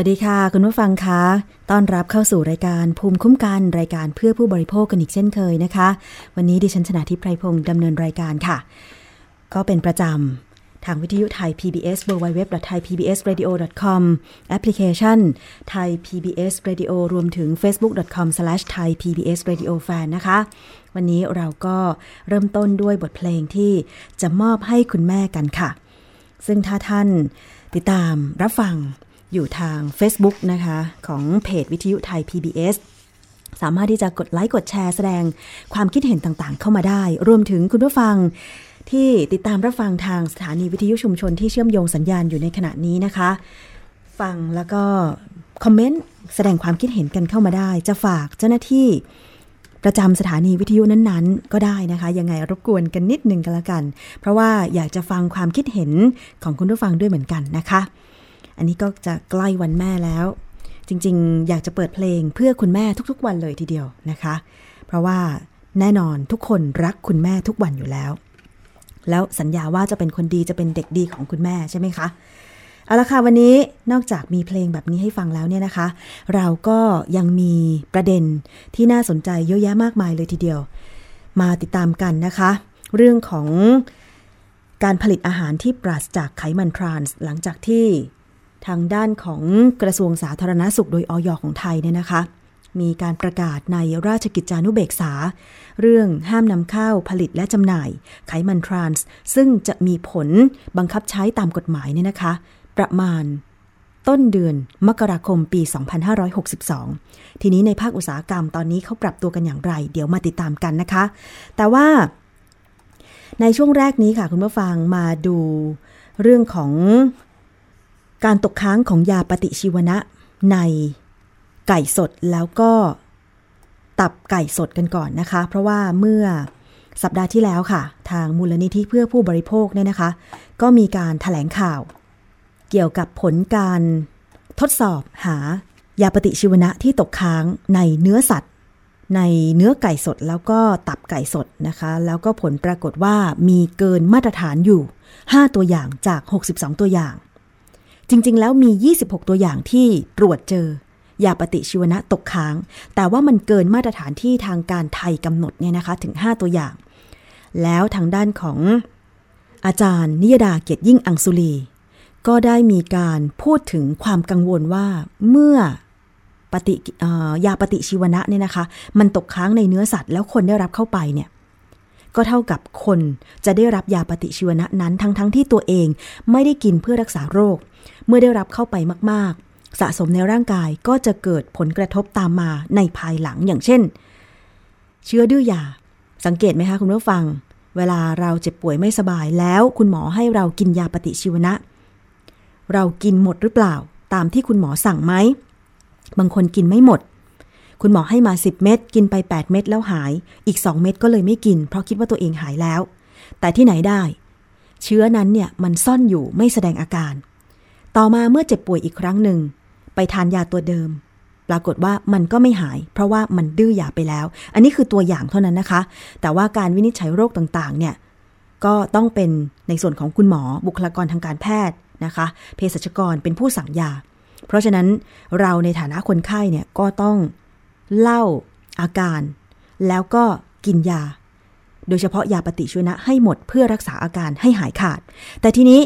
วัสดีค่ะ คุณผู้ฟังคะ ต้อนรับเข้าสู่รายการภูมิคุ้มกันรายการเพื่อผู้บริโภคกันอีกเช่นเคยนะคะ วันนี้ดิฉันชนะทิพไพรพงศ์ดำเนินรายการค่ะ ก็เป็นประจำ ทางวิทยุไทย PBS www.thaipbsradio.com แอปพลิเคชันไทย PBS Radio รวมถึง facebook.com/thaipbsradiofan นะคะ วันนี้เราก็เริ่มต้นด้วยบทเพลงที่จะมอบให้คุณแม่กันค่ะ ซึ่งถ้าท่านติดตามรับฟัง อยู่ทาง Facebook นะคะ ของเพจวิทยุไทย PBS สามารถที่จะกดไลค์กดแชร์แสดงความคิดเห็นต่างๆ เข้ามาได้ รวมถึงคุณผู้ฟังที่ติดตามรับฟังทางสถานีวิทยุชุมชนที่เชื่อมโยงสัญญาณอยู่ในขณะนี้นะคะ ฟังแล้วก็คอมเมนต์แสดงความคิดเห็นกันเข้ามาได้ จะฝากเจ้าหน้าที่ประจำสถานีวิทยุนั้นๆ ก็ได้นะคะ ยังไงรบกวนกันนิดนึงกันละกัน เพราะว่าอยากจะฟังความคิดเห็นของคุณผู้ฟังด้วยเหมือนกันนะคะ อันนี้ก็จะใกล้วันแม่แล้ว จริงๆ อยากจะเปิดเพลงเพื่อคุณแม่ทุกๆ วันเลยทีเดียวนะคะ เพราะว่าแน่นอนทุกคนรักคุณแม่ทุกวันอยู่แล้ว แล้วสัญญาว่าจะเป็นคนดีจะเป็นเด็กดีของคุณแม่ใช่ไหมคะเอาละค่ะวันนี้นอกจากมีเพลงแบบนี้ให้ฟังแล้วเนี่ยนะคะ เราก็ยังมีประเด็นที่น่าสนใจเยอะแยะมากมายเลยทีเดียว มาติดตามกันนะคะ เรื่องของการผลิตอาหารที่ปราศจากไขมันทรานส์หลังจากที่ ทางด้านของกระทรวงสาธารณสุขโดยออยของไทยเนี่ยนะคะ มีการประกาศในราชกิจจานุเบกษา เรื่องห้ามนำเข้าผลิตและจำหน่าย ไขมันทรานส์ ซึ่งจะมีผลบังคับใช้ตามกฎหมายเนี่ยนะคะ ประมาณต้นเดือนมกราคมปี 2562 ทีนี้ในภาคอุตสาหกรรมตอนนี้เขาปรับตัวกันอย่างไร เดี๋ยวมาติดตามกันนะคะ แต่ว่า ในช่วงแรกนี้ค่ะคุณผู้ฟังมาดูเรื่องของ การตกค้างของยาปฏิชีวนะในไก่สดแล้วก็ตับไก่สดกันก่อนนะคะ เพราะว่าเมื่อสัปดาห์ที่แล้วค่ะ ทางมูลนิธิเพื่อผู้บริโภคเนี่ยนะคะ ก็มีการถแถลงข่าว เกี่ยวกับผลการทดสอบหายาปฏิชีวนะที่ตกค้างในเนื้อสัตว์ ในเนื้อไก่สดแล้วก็ตับไก่สดนะคะ แล้วก็ผลปรากฏว่ามีเกินมาตรฐานอยู่ 5 ตัวอย่างจาก 62 ตัวอย่าง จริง ๆ แล้วมี 26 ตัวอย่างที่ตรวจเจอยาปฏิชีวนะตกค้าง แต่ว่ามันเกินมาตรฐานที่ทางการไทยกำหนดเนี่ยนะคะถึง 5 ตัวอย่าง แล้วทางด้านของอาจารย์ นิยดาเกียรติยิ่งอังสุลี ก็ได้มีการพูดถึงความกังวลว่าเมื่อปฏิยาปฏิชีวนะเนี่ยนะคะ มันตกค้างในเนื้อสัตว์แล้วคนได้รับเข้าไปเนี่ย ก็เท่ากับคนจะได้รับยาปฏิชีวนะนั้นทั้งๆทที่ตัวเองไม่ได้กินเพื่อรักษาโรค เมื่อได้รับเข้าไปมากๆ สะสมในร่างกายก็จะเกิดผลกระทบตามมาในภายหลังอย่างเช่น เชื้อดื้อยา สังเกตไหมคะคุณผู้ฟัง เวลาเราเจ็บป่วยไม่สบายแล้วคุณหมอให้เรากินยาปฏิชีวนะ เรากินหมดหรือเปล่า ตามที่คุณหมอสั่งไหมบางคนกินไม่หมด คุณหมอให้มา 10 เม็ดกินไป 8 เม็ดแล้วหาย อีก 2 เม็ดก็เลยไม่กิน เพราะคิดว่าตัวเองหายแล้ว แต่ที่ไหนได้ เชื้อนั้นเนี่ยมันซ่อนอยู่ไม่แสดงอาการ ต่อมาเมื่อเจ็บป่วยอีกครั้งหนึ่ง ไปทานยาตัวเดิม ปรากฏว่ามันก็ไม่หาย เพราะว่ามันดื้อยาไปแล้ว อันนี้คือตัวอย่างเท่านั้นนะคะ แต่ว่าการวินิจฉัยโรคต่างๆ เนี่ยก็ต้องเป็นในส่วนของคุณหมอบุคลากรทางการแพทย์นะคะเภสัชกรเป็นผู้สั่งยา เพราะฉะนั้นเราในฐานะคนไข้เนี่ยก็ต้อง เล่าอาการ แล้วก็กินยา โดยเฉพาะยาปฏิชีวนะให้หมดเพื่อรักษาอาการให้หายขาด แต่ทีนี้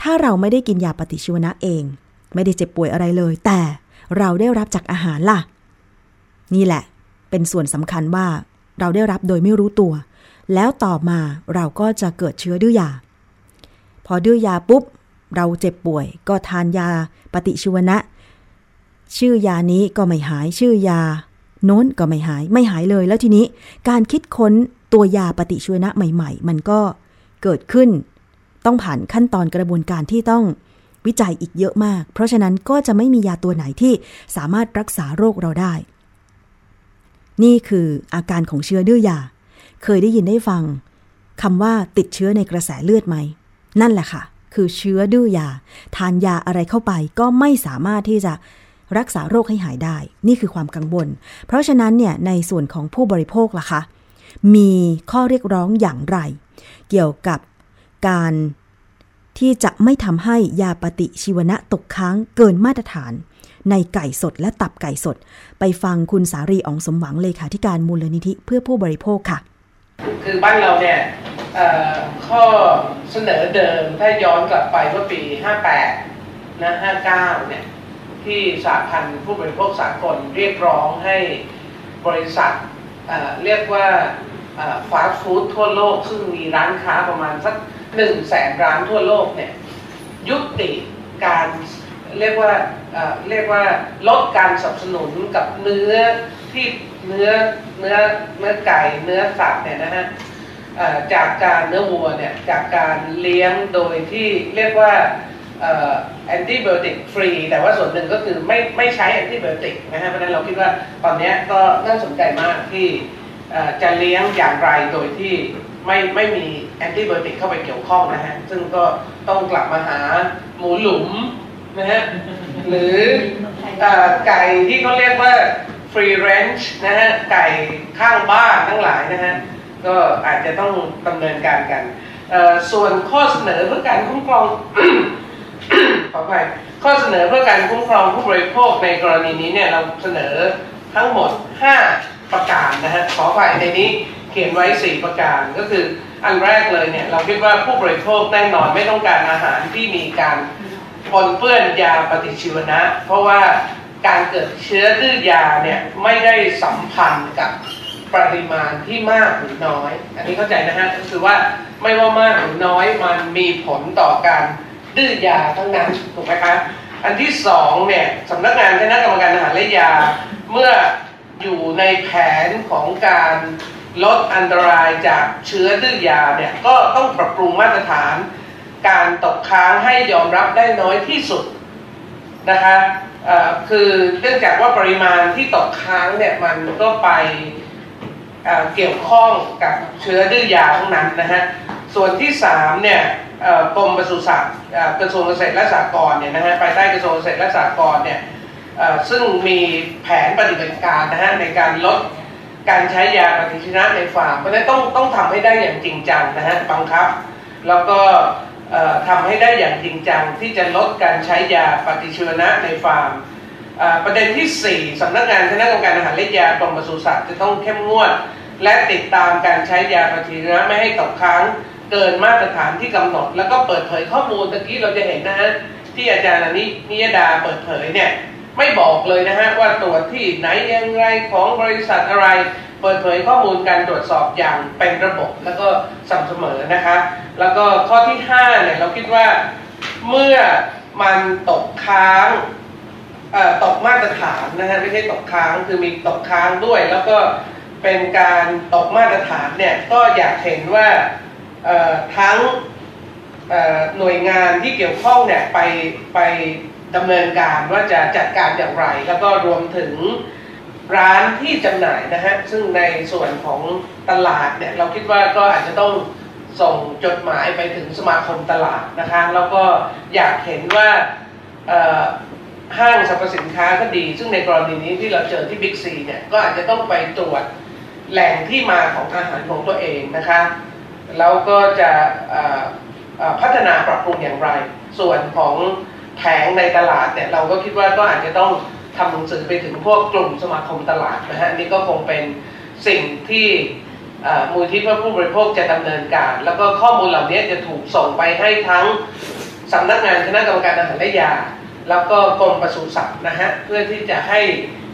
ถ้าเราไม่ได้กินยาปฏิชีวนะเอง ไม่ได้เจ็บป่วยอะไรเลย แต่เราได้รับจากอาหารล่ะ นี่แหละ เป็นส่วนสำคัญว่าเราได้รับโดยไม่รู้ตัว แล้วต่อมาเราก็จะเกิดเชื้อดื้อยา พอดื้อยาปุ๊บ เราเจ็บป่วย ก็ทานยาปฏิชีวนะ ชื่อยานี้ก็ไม่หายชื่อยา โน้นก็ไม่หายไม่หายเลย แล้วทีนี้การคิดค้นตัวยาปฏิชีวนะใหม่ ๆ มันก็เกิดขึ้น ต้องผ่านขั้นตอนกระบวนการที่ต้องวิจัยอีกเยอะมาก เพราะฉะนั้นก็จะไม่มียาตัวไหนที่สามารถรักษาโรคเราได้ นี่คืออาการของเชื้อดื้อยา เคยได้ยินได้ฟังคำว่าติดเชื้อในกระแสเลือดไหม นั่นแหละค่ะ คือเชื้อดื้อยา ทานยาอะไรเข้าไปก็ไม่สามารถที่จะ รักษาโรคให้หายได้ นี่คือความกังวล เพราะฉะนั้นเนี่ยในส่วนของผู้บริโภคล่ะคะ มีข้อเรียกร้องอย่างไร เกี่ยวกับการที่จะไม่ทำให้ยาปฏิชีวนะตกค้างเกินมาตรฐาน ในไก่สดและตับไก่สด ไปฟังคุณสารีอองสมหวังเลขาธิการมูลนิธิเพื่อผู้บริโภคค่ะ คือบ้านเราเนี่ยข้อเสนอเดิมถ้าย้อนกลับไปเมื่อปี 58 นะ 59 เนี่ย ที่สาพันธ์ผู้บริโภคสากลเรียกร้องให้บริษัทเเรียกว่าฟาสต์ฟู้ดทั่วโลก ซึ่งมีร้านค้าประมาณสักหนึ่งแสนร้านทั่วโลกเนี่ยยุติการเรียกว่าเรียกว่าลดการสนับสนุนกับเนื้อที่เนื้อเนื้อเนื้อไก่เนื้อสัตว์เนี่ยนะฮะจากการเนื้อวัวเนี่ยจากการเลี้ยงโดยที่เรียกว่า แอนติบโอติกฟรีแต่ว่าส่วนหนึ่งก็คือไม่ไม่ใช้แอนติบโอติกนะฮะเพราะฉะนั้นเราคิดว่าตอนนี้ก็น่าสนใจมากที่จะเลี้ยงอย่างไรโดยที่ไม่ไม่มีแอนติบโอติกเข้าไปเกี่ยวข้องนะฮะซึ่งก็ต้องกลับมาหาหมูหลุมนะฮะหรือไก่ที่เขาเรียกว่าฟรีเรนจ์นะฮะไก่ข้างบ้านทั้งหลายนะฮะก็อาจจะต้องดำเนินการกัน ส่วนข้อเสนอเพื่อการคุ้มครอง ขออภัยข้อเสนอเพื่อการคุ้มครองผู้บริโภคในกรณีนี้เนี่ยเราเสนอทั้งหมด 5 ประการนะฮะขออภัยในนี้เขียนไว้ 4 ประการก็คืออันแรกเลยเนี่ยเราคิดว่าผู้บริโภคแน่นอนไม่ต้องการอาหารที่มีการปนเปื้อนยาปฏิชีวนะ เพราะว่าการเกิดเชื้อดื้อยาเนี่ยไม่ได้สัมพันธ์กับปริมาณที่มากหรือน้อย อันนี้เข้าใจนะฮะก็คือว่าไม่ว่ามากหรือน้อยมันมีผลต่อการ ดื้อยาทั้งนั้นถูกไหมคะอันที่สองเนี่ยสำนักงานคณะกรรมการอาหารและยา เมื่ออยู่ในแผนของการลดอันตรายจากเชื้อดื้อยาเนี่ยก็ต้องปรับปรุงมาตรฐาน การตกค้างให้ยอมรับได้น้อยที่สุดนะคะคือเนื่องจากว่าปริมาณที่ตกค้างเนี่ยมันก็ไปเกี่ยวข้องกับเชื้อดื้อยาทั้งนั้นนะฮะ ส่วนที่3เนี่ยกรมปศุสัตว์กระทรวงเกษตรและสหกรณ์เนี่ยนะฮะภายใต้กระทรวงเกษตรและสหกรณ์เนี่ยซึ่งมีแผนปฏิบัติการนะฮะในการลดการใช้ยาปฏิชีวนะในฟาร์มเพราะนั้นต้องต้องทำให้ได้อย่างจริงจังนะฮะบังคับ แล้วก็ทำให้ได้อย่างจริงจังที่จะลดการใช้ยาปฏิชีวนะในฟาร์มประเด็นที่ 4สำนักงานคณะกรรมการอาหารและยากรมปศุสัตว์จะต้องเข้มงวด และติดตามการใช้ยาปฏิชีวนะไม่ให้ตกค้าง เกินมาตรฐานที่กำหนด แล้วก็เปิดเผยข้อมูลตะกี้เราจะเห็นนะฮะที่อาจารย์นินิยดาเปิดเผยเนี่ยไม่บอกเลยนะฮะว่าตรวจที่ไหนยังไงของบริษัทอะไร เปิดเผยข้อมูลการตรวจสอบอย่างเป็นระบบแล้วก็สม่ำเสมอนะคะ แล้วก็ข้อที่5เนี่ยเราคิดว่าเมื่อมันตกค้างตกมาตรฐานนะฮะไม่ใช่ตกค้างคือมีตกค้างด้วย แล้วก็เป็นการตกมาตรฐานเนี่ยก็อยากเห็นว่า ทั้งหน่วยงานที่เกี่ยวข้องเนี่ยไปไปดำเนินการว่าจะจัดการอย่างไร แล้วก็รวมถึงร้านที่จำหน่ายนะฮะซึ่งในส่วนของตลาดเนี่ยเราคิดว่าก็อาจจะต้องส่งจดหมายไปถึงสมาคมตลาดนะคะแล้วก็อยากเห็นว่าห้างสรรพสินค้าก็ดี ซึ่งในกรณีนี้ที่เราเจอที่บิ๊กซีเนี่ยก็อาจจะต้องไปตรวจแหล่งที่มาของอาหารของตัวเองนะคะ แล้วก็จะพัฒนาปรับปรุงอย่างไร ส่วนของแผงในตลาดเนี่ยเราก็คิดว่าก็อาจจะต้องทำหนังสือไปถึงพวกกลุ่มสมาคมตลาดนะฮะนี่ก็คงเป็นสิ่งที่มูลที่เพื่อผู้บริโภคจะดำเนินการ แล้วก็ข้อมูลเหล่านี้จะถูกส่งไปให้ทั้งสำนักงานคณะกรรมการอาหารและยา แล้วก็กรมปศุสัตว์นะฮะเพื่อที่จะให้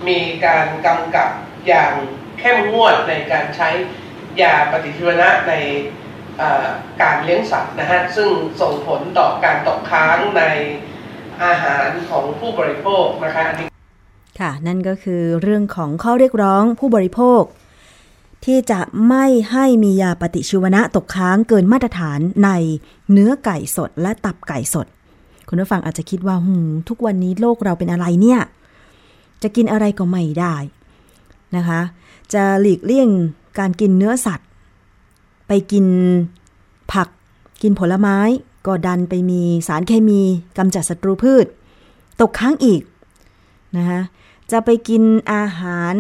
มีการกำกับอย่างเข้มงวดในการใช้ยาปฏิชีวนะใน การเลี้ยงสัตว์นะฮะซึ่งส่งผลต่อการตกค้างในอาหารของผู้บริโภคนะคะค่ะ นั่นก็คือเรื่องของข้อเรียกร้องผู้บริโภค ที่จะไม่ให้มียาปฏิชีวนะตกค้างเกินมาตรฐานในเนื้อไก่สดและตับไก่สด คุณผู้ฟังอาจจะคิดว่าหืมทุกวันนี้โลกเราเป็นอะไรเนี่ย จะกินอะไรก็ไม่ได้นะคะ จะหลีกเลี่ยงการกินเนื้อสัตว์ ไปกินผักกินผลไม้ ก็ดันไปมีสารเคมีกำจัดศัตรูพืช ตกค้างอีกนะคะจะไปกินอาหาร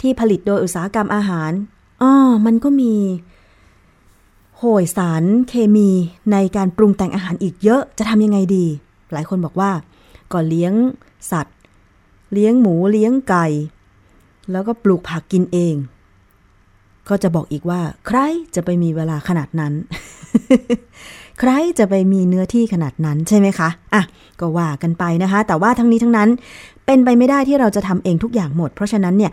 ที่ผลิตโดยอุตสาหกรรมอาหารอ๋อมันก็มี โหยสารเคมีในการปรุงแต่งอาหารอีกเยอะจะทำยังไงดี หลายคนบอกว่าก่อนเลี้ยงสัตว์ เลี้ยงหมูเลี้ยงไก่ แล้วก็ปลูกผักกินเอง ก็จะบอกอีกว่า ใครจะไปมีเวลาขนาดนั้น ใครจะไปมีเนื้อที่ขนาดนั้นใช่ไหมคะอะก็ว่ากันไปนะคะ แต่ว่าทั้งนี้ทั้งนั้นเป็นไปไม่ได้ที่เราจะทำเองทุกอย่างหมด เพราะฉะนั้นเนี่ย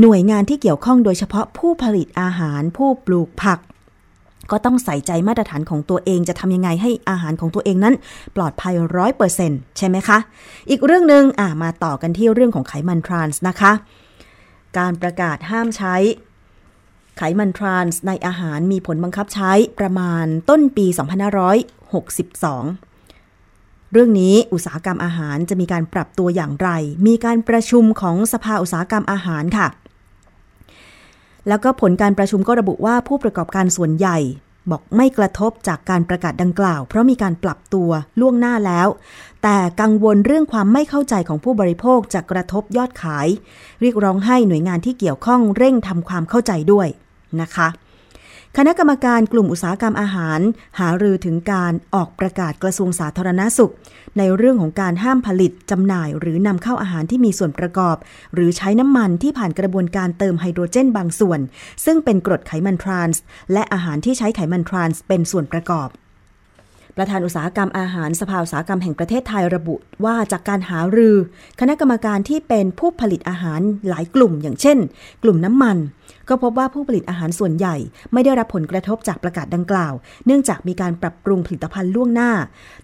หน่วยงานที่เกี่ยวข้องโดยเฉพาะผู้ผลิตอาหาร ผู้ปลูกผัก ก็ต้องใส่ใจมาตรฐานของตัวเองจะทำยังไงให้อาหารของตัวเองนั้น ปลอดภัยร้อยเปอร์เซ็นต์ใช่ไหมคะ อีกเรื่องหนึ่งอ่ามาต่อกันที่เรื่องของไขมันทรานส์นะคะ การประกาศห้ามใช้ ไขมันทรานส์ในอาหารมีผลบังคับใช้ประมาณต้นปี 2562 เรื่องนี้อุตสาหกรรมอาหารจะมีการปรับตัวอย่างไร มีการประชุมของสภาอุตสาหกรรมอาหารค่ะ แล้วก็ผลการประชุมก็ระบุว่าผู้ประกอบการส่วนใหญ่ บอกไม่กระทบจากการประกาศดังกล่าว เพราะมีการปรับตัวล่วงหน้าแล้ว แต่กังวลเรื่องความไม่เข้าใจของผู้บริโภคจะกระทบยอดขาย เรียกร้องให้หน่วยงานที่เกี่ยวข้องเร่งทำความเข้าใจด้วยนะคะ คณะกรรมการกลุ่มอุตสาหกรรมอาหาร หารือถึงการออกประกาศกระทรวงสาธารณาสุข ในเรื่องของการห้ามผลิตจำหน่าย หรือนำเข้าอาหารที่มีส่วนประกอบ หรือใช้น้ำมันที่ผ่านกระบวนการเติมไฮโดรเจนบางส่วน ซึ่งเป็นกรดไขมันทรานส์และอาหารที่ใช้ไขมันทรานส์เป็นส่วนประกอบ ประธานอุตสาหกรรมอาหารสภาอุตสาหกรรมแห่งประเทศไทยระบุว่าจากการหารือ คณะกรรมการที่เป็นผู้ผลิตอาหารหลายกลุ่ม อย่างเช่น กลุ่มน้ำมัน ก็พบว่าผู้ผลิตอาหารส่วนใหญ่ ไม่ได้รับผลกระทบจากประกาศดังกล่าว เนื่องจากมีการปรับปรุงผลิตภัณฑ์ล่วงหน้า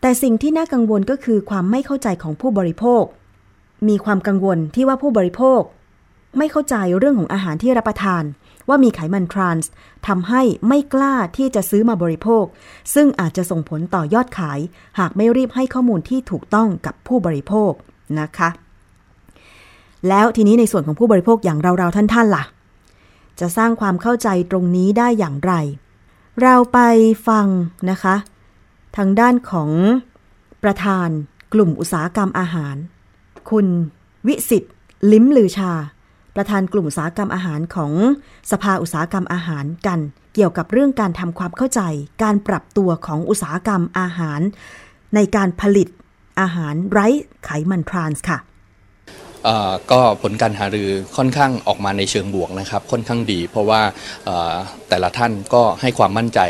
แต่สิ่งที่น่ากังวลก็คือความไม่เข้าใจของผู้บริโภค มีความกังวลที่ว่าผู้บริโภค ไม่เข้าใจเรื่องของอาหารที่รับประทาน ว่ามีไขมันทรานส์ทำให้ไม่กล้าที่จะซื้อมาบริโภค ซึ่งอาจจะส่งผลต่อยอดขาย หากไม่รีบให้ข้อมูลที่ถูกต้องกับผู้บริโภคนะคะ แล้วทีนี้ในส่วนของผู้บริโภคอย่างเราๆท่านๆล่ะ จะสร้างความเข้าใจตรงนี้ได้อย่างไร เราไปฟังนะคะ ทางด้านของประธานกลุ่มอุตสาหกรรมอาหาร คุณวิสิตลิ้มลือชา ประธานกลุ่มอุตสาหกรรมอาหารของสภาอุตสาหกรรมอาหารกัน เกี่ยวกับเรื่องการทำความเข้าใจ การปรับตัวของอุตสาหกรรมอาหาร ในการผลิตอาหารไร้ไขมันทรานส์ค่ะก็ผลการหารือค่อนข้างออกมาในเชิงบวกนะครับ ค่อนข้างดี เพราะว่าแต่ละท่านก็ให้ความมั่นใจ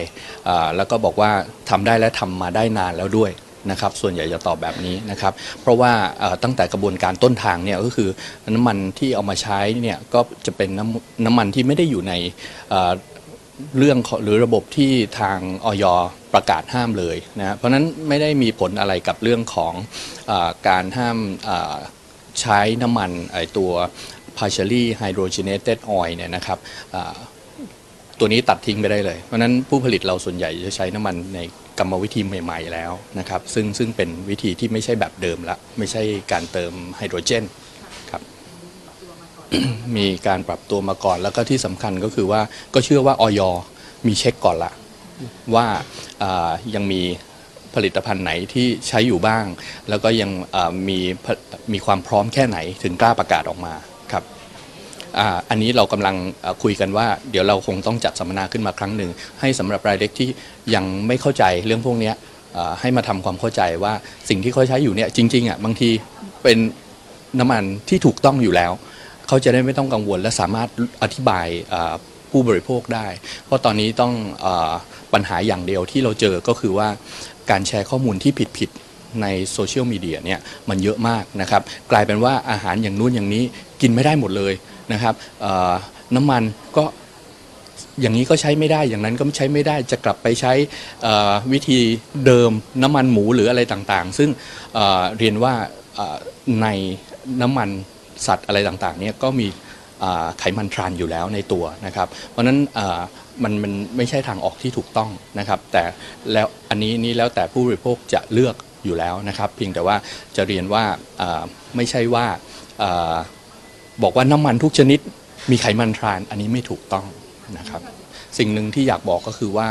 แล้วก็บอกว่าทำได้และทำมาได้นานแล้วด้วย นะครับส่วนใหญ่จะตอบแบบนี้นะครับ เพราะว่าตั้งแต่กระบวนการต้นทางเนี่ยก็คือน้ำมันที่เอามาใช้เนี่ยก็จะเป็นน้ำน้ำมันที่ไม่ได้อยู่ในเรื่องหรือระบบที่ทางออยประกาศห้ามเลยนะเพราะนั้นไม่ได้มีผลอะไรกับเรื่องของอการห้ามใช้น้ำมันไอตัว partially hydrogenated oil เนี่ยนะครับตัวนี้ตัดทิ้งไปได้เลย เพราะนั้นผู้ผลิตเราส่วนใหญ่จะใช้น้ำมันใน กรรมวิธีใหม่ ๆ แล้วนะครับซึ่งซึ่งเป็นวิธีที่ไม่ใช่แบบเดิมละไม่ใช่การเติมไฮโดรเจนครับมีการปรับตัวมาก่อนแล้วก็ที่สำคัญก็คือว่าก็เชื่อว่าออยมีเช็คก่อนละว่ายังมีผลิตภัณฑ์ไหนที่ใช้อยู่บ้าง แล้วก็ยังมีมีความพร้อมแค่ไหนถึงกล้าประกาศออกมา อันนี้เรากำลังคุยกันว่า เดี๋ยวเราคงต้องจัดสัมมนาขึ้นมาครั้งหนึ่ง ให้สำหรับรายเล็กที่ยังไม่เข้าใจเรื่องพวกนี้ให้มาทำความเข้าใจว่าสิ่งที่เขาใช้อยู่เนี่ยจริงๆอะบางทีเป็นน้ำมันที่ถูกต้องอยู่แล้ว เขาจะได้ไม่ต้องกังวลและสามารถอธิบายผู้บริโภคได้ เพราะตอนนี้ต้องอปัญหาอย่างเดียวที่เราเจอก็คือว่าการแชร์ข้อมูลที่ผิดๆในโซเชียลมีเดียเนี่ยมันเยอะมากนะครับ กลายเป็นว่าอาหารอย่างนู้นอย่างนี้กินไม่ได้หมดเลย นะครับน้ำมันก็อย่างนี้ก็ใช้ไม่ได้อย่างนั้นก็ใช้ไม่ได้จะกลับไปใช้วิธีเดิมน้ำมันหมูหรืออะไรต่างๆ ซึ่งเรียนว่าในน้ำมันสัตว์อะไรต่างๆเนี่ยก็มีไขมันทรานอยู่แล้วในตัวนะครับ เพราะนั้นมันมันไม่ใช่ทางออกที่ถูกต้องนะครับ แต่แล้วอันนี้นี่แล้วแต่ผู้บริโภคจะเลือกอยู่แล้วนะครับ เพียงแต่ว่าจะเรียนว่าไม่ใช่ว่า บอกว่าน้ำมันทุกชนิดมีไขมันทราน อันนี้ไม่ถูกต้องนะครับสิ่งหนึ่งที่อยากบอกก็คือว่า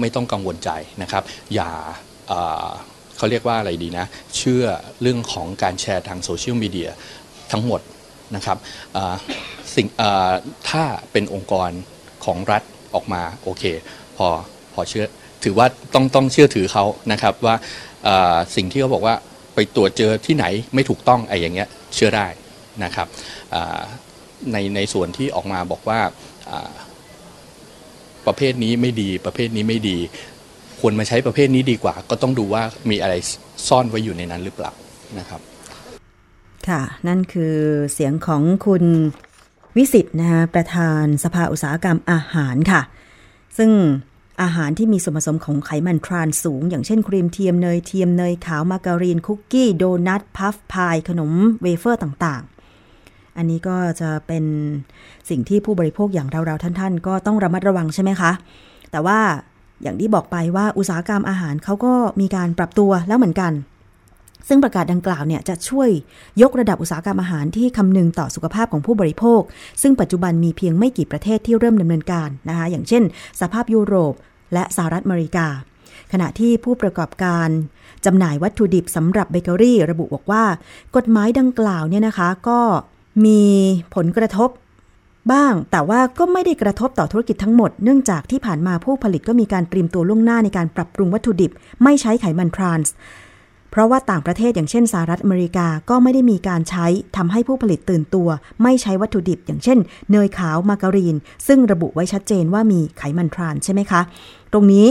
ไม่ต้องกังวลใจนะครับ อย่าเขาเรียกว่าอะไรดีนะ เชื่อเรื่องของการแชร์ทางโซเชียลมีเดียทั้งหมดนะครับสิ่งถ้าเป็นองค์กรของรัฐออกมาโอเค พอพอเชื่อถือว่าต้องต้องเชื่อถือเขานะครับว่าสิ่งที่เขาบอกว่าไปตรวจเจอที่ไหนไม่ถูกต้องไอ้อย่างเงี้ยเชื่อได้นะครับ ในในส่วนที่ออกมาบอกว่าประเภทนี้ไม่ดีประเภทนี้ไม่ดี ควรมาใช้ประเภทนี้ดีกว่า ก็ต้องดูว่ามีอะไรซ่อนไว้อยู่ในนั้นหรือเปล่านะครับ ค่ะ นั่นคือเสียงของคุณวิสิตนะคะประธานสภาอุตสาหกรรมอาหารค่ะ ซึ่งอาหารที่มีส่วนผสมของไขมันทรานสูง อย่างเช่นครีมเทียมเนยเทียมเนยขาวมาการีนคุกกี้ โดนัทพัฟพาย ขนมเวเฟอร์ต่าง อันนี้ก็จะเป็นสิ่งที่ผู้บริโภคอย่างเราๆท่าน ๆ ก็ต้องระมัดระวังใช่ไหมคะ แต่ว่าอย่างที่บอกไปว่าอุตสาหกรรมอาหารเขาก็มีการปรับตัวแล้วเหมือนกัน ซึ่งประกาศดังกล่าวเนี่ยจะช่วยยกระดับอุตสาหกรรมอาหารที่คำนึงต่อสุขภาพของผู้บริโภค ซึ่งปัจจุบันมีเพียงไม่กี่ประเทศที่เริ่มดำเนินการนะคะอย่างเช่น สภาพยุโรป และสหรัฐอเมริกา ขณะที่ผู้ประกอบการจำหน่ายวัตถุดิบสำหรับเบเกอรี่ ระบุบอกว่า กฎหมายดังกล่าวเนี่ยนะคะ ก็ มีผลกระทบบ้าง แต่ว่าก็ไม่ได้กระทบต่อธุรกิจทั้งหมด เนื่องจากที่ผ่านมาผู้ผลิตก็มีการเตรียมตัวล่วงหน้าในการปรับปรุงวัตถุดิบ ไม่ใช้ไขมันทรานส์ เพราะว่าต่างประเทศอย่างเช่นสหรัฐอเมริกาก็ไม่ได้มีการใช้ทำให้ผู้ผลิตตื่นตัว ไม่ใช้วัตถุดิบ อย่างเช่น เนยขาวมาการีน ซึ่งระบุไว้ชัดเจนว่ามีไขมันทรานส์ใช่ไหมคะ ตรงนี้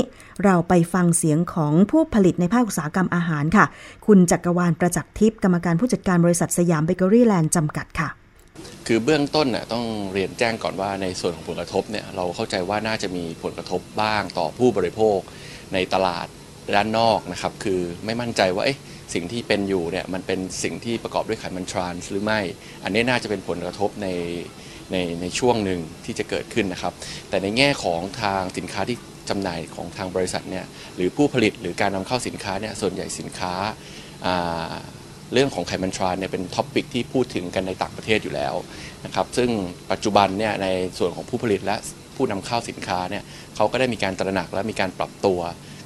เราไปฟังเสียงของผู้ผลิตในภาคอุตสาหกรรมอาหารค่ะ คุณจักรวาลประจักษ์ทิพย์กรรมการผู้จัดการบริษัทสยามเบเกอรี่แลนด์จำกัดค่ะ คือเบื้องต้นน่ะต้องเรียนแจ้งก่อนว่าในส่วนของผลกระทบเนี่ยเราเข้าใจว่าน่าจะมีผลกระทบบ้างต่อผู้บริโภค ในตลาดด้านนอกนะครับคือไม่มั่นใจว่าเอ๊ะสิ่งที่เป็นอยู่เนี่ยมันเป็นสิ่งที่ประกอบด้วยไขมันทรานส์หรือไม่ อันนี้น่าจะเป็นผลกระทบในในในช่วงหนึ่งที่จะเกิดขึ้นนะครับ แต่ในแง่ของทางสินค้าที่ จำหน่ายของทางบริษัทเนี่ยหรือผู้ผลิตหรือการนำเข้าสินค้าเนี่ยส่วนใหญ่สินค้าอ่าเรื่องของไขมันทรานเนี่ยเป็นท็อปิกที่พูดถึงกันในต่างประเทศอยู่แล้วนะครับซึ่งปัจจุบันเนี่ยในส่วนของผู้ผลิตและผู้นำเข้าสินค้าเนี่ยเขาก็ได้มีการตระหนักและมีการปรับตัว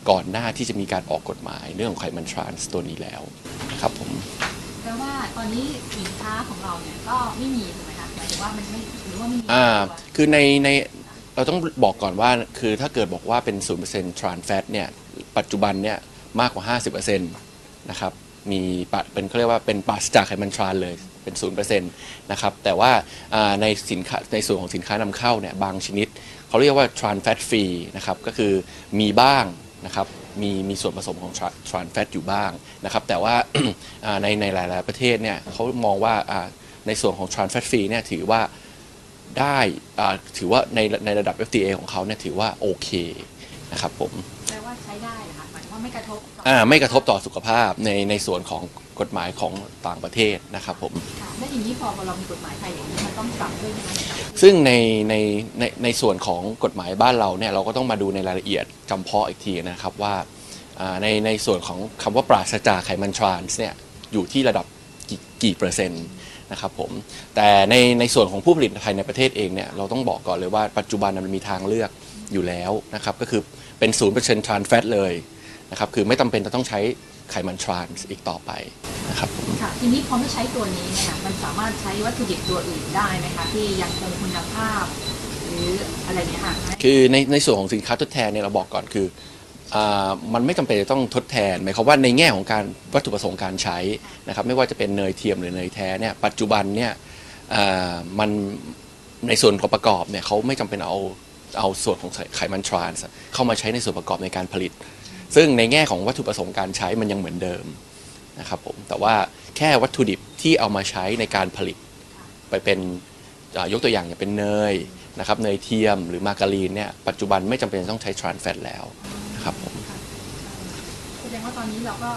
ก่อนหน้าที่จะมีการออกกฎหมายเรื่องของไขมันทรานส์ตัวนี้แล้วนะครับผมแปลว่าตอนนี้สินค้าของเราเนี่ยก็ไม่มีถูกไหมคะหมายถึงว่ามันไม่หรือว่าไม่มีอ่าตัวคือในใน เราต้องบอกก่อนว่าคือถ้าเกิดบอกว่าเป็น 0% trans fat เนี่ยปัจจุบันเนี่ยมากกว่า 50%นะครับมีปะเป็นเขาเรียกว่าเป็นปราศจากไขมันทรานเลยเป็น 0%นะครับแต่ว่าในสินค้าในส่วนของสินค้านำเข้าเนี่ยบางชนิดเขาเรียกว่า trans fat free นะครับก็คือมีบ้างนะครับมีมีส่วนผสมของ trans fat อยู่บ้างนะครับแต่ว่าในในหลาย ๆ ประเทศเนี่ยเขามองว่าอ่าในส่วนของ trans fat free เนี่ยถือว่า ได้อ่าถือว่าในในระดับ FDA ของเขาเนี่ยถือว่าโอเคนะครับผมแปลว่าใช้ได้เหรอคะหมายถึงว่าไม่กระทบต่ออ่าไม่กระทบต่อสุขภาพในในส่วนของกฎหมายของต่างประเทศนะครับผมค่ะแล้วอย่างนี้พอเรามีกฎหมายไทยอย่างนี้มันต้องปรับด้วยไหมคะซึ่งในในในในส่วนของกฎหมายบ้านเราเนี่ยเราก็ต้องมาดูในรายละเอียดจำเพาะอีกทีนะครับว่าอ่าในในส่วนของคำว่าปราศจากไขมันทรานส์เนี่ยอยู่ที่ระดับกี่กี่เปอร์เซ็นต์ นะครับผมแต่ในในส่วนของผู้ผลิตภายในประเทศเองเนี่ยเราต้องบอกก่อนเลยว่าปัจจุบันมันมีทางเลือกอยู่แล้วนะครับก็คือเป็น 0% trans fat เลยนะครับคือไม่จำเป็นจะต้องใช้ไขมันทรานส์อีกต่อไปนะครับผมค่ะทีนี้พอไม่ใช้ตัวนี้เนี่ยมันสามารถใช้วัตถุดิบตัวอื่นได้ไหมคะที่ยังคงคุณภาพ หรืออะไรเนี่ยค่ะคือในในส่วนของสินค้าทดแทนเนี่ยเราบอกก่อนคืออา มันไม่จำเป็นจะต้องทดแทนหมายความว่าในแง่ของการวัตถุประสงค์การใช้นะครับไม่ว่าจะเป็นเนยเทียมหรือเนยแท้เนี่ยปัจจุบันเนี่ยมันในส่วนของประกอบเนี่ยเขาไม่จำเป็นเอาเอาส่วนของไขมันทรานส์เข้ามาใช้ในส่วนประกอบในการผลิต ซึ่งในแง่ของวัตถุประสงค์การใช้มันยังเหมือนเดิมนะครับผมแต่ว่าแค่วัตถุดิบที่เอามาใช้ในการผลิต ไปเป็นยกตัวอย่างอย่างเป็นเนยนะครับเนยเทียมหรือมาการีนเนี่ยปัจจุบันไม่จำเป็นต้องใช้ทรานแฟตแล้วนะครับผม แสดงว่า ตอนนี้เราก็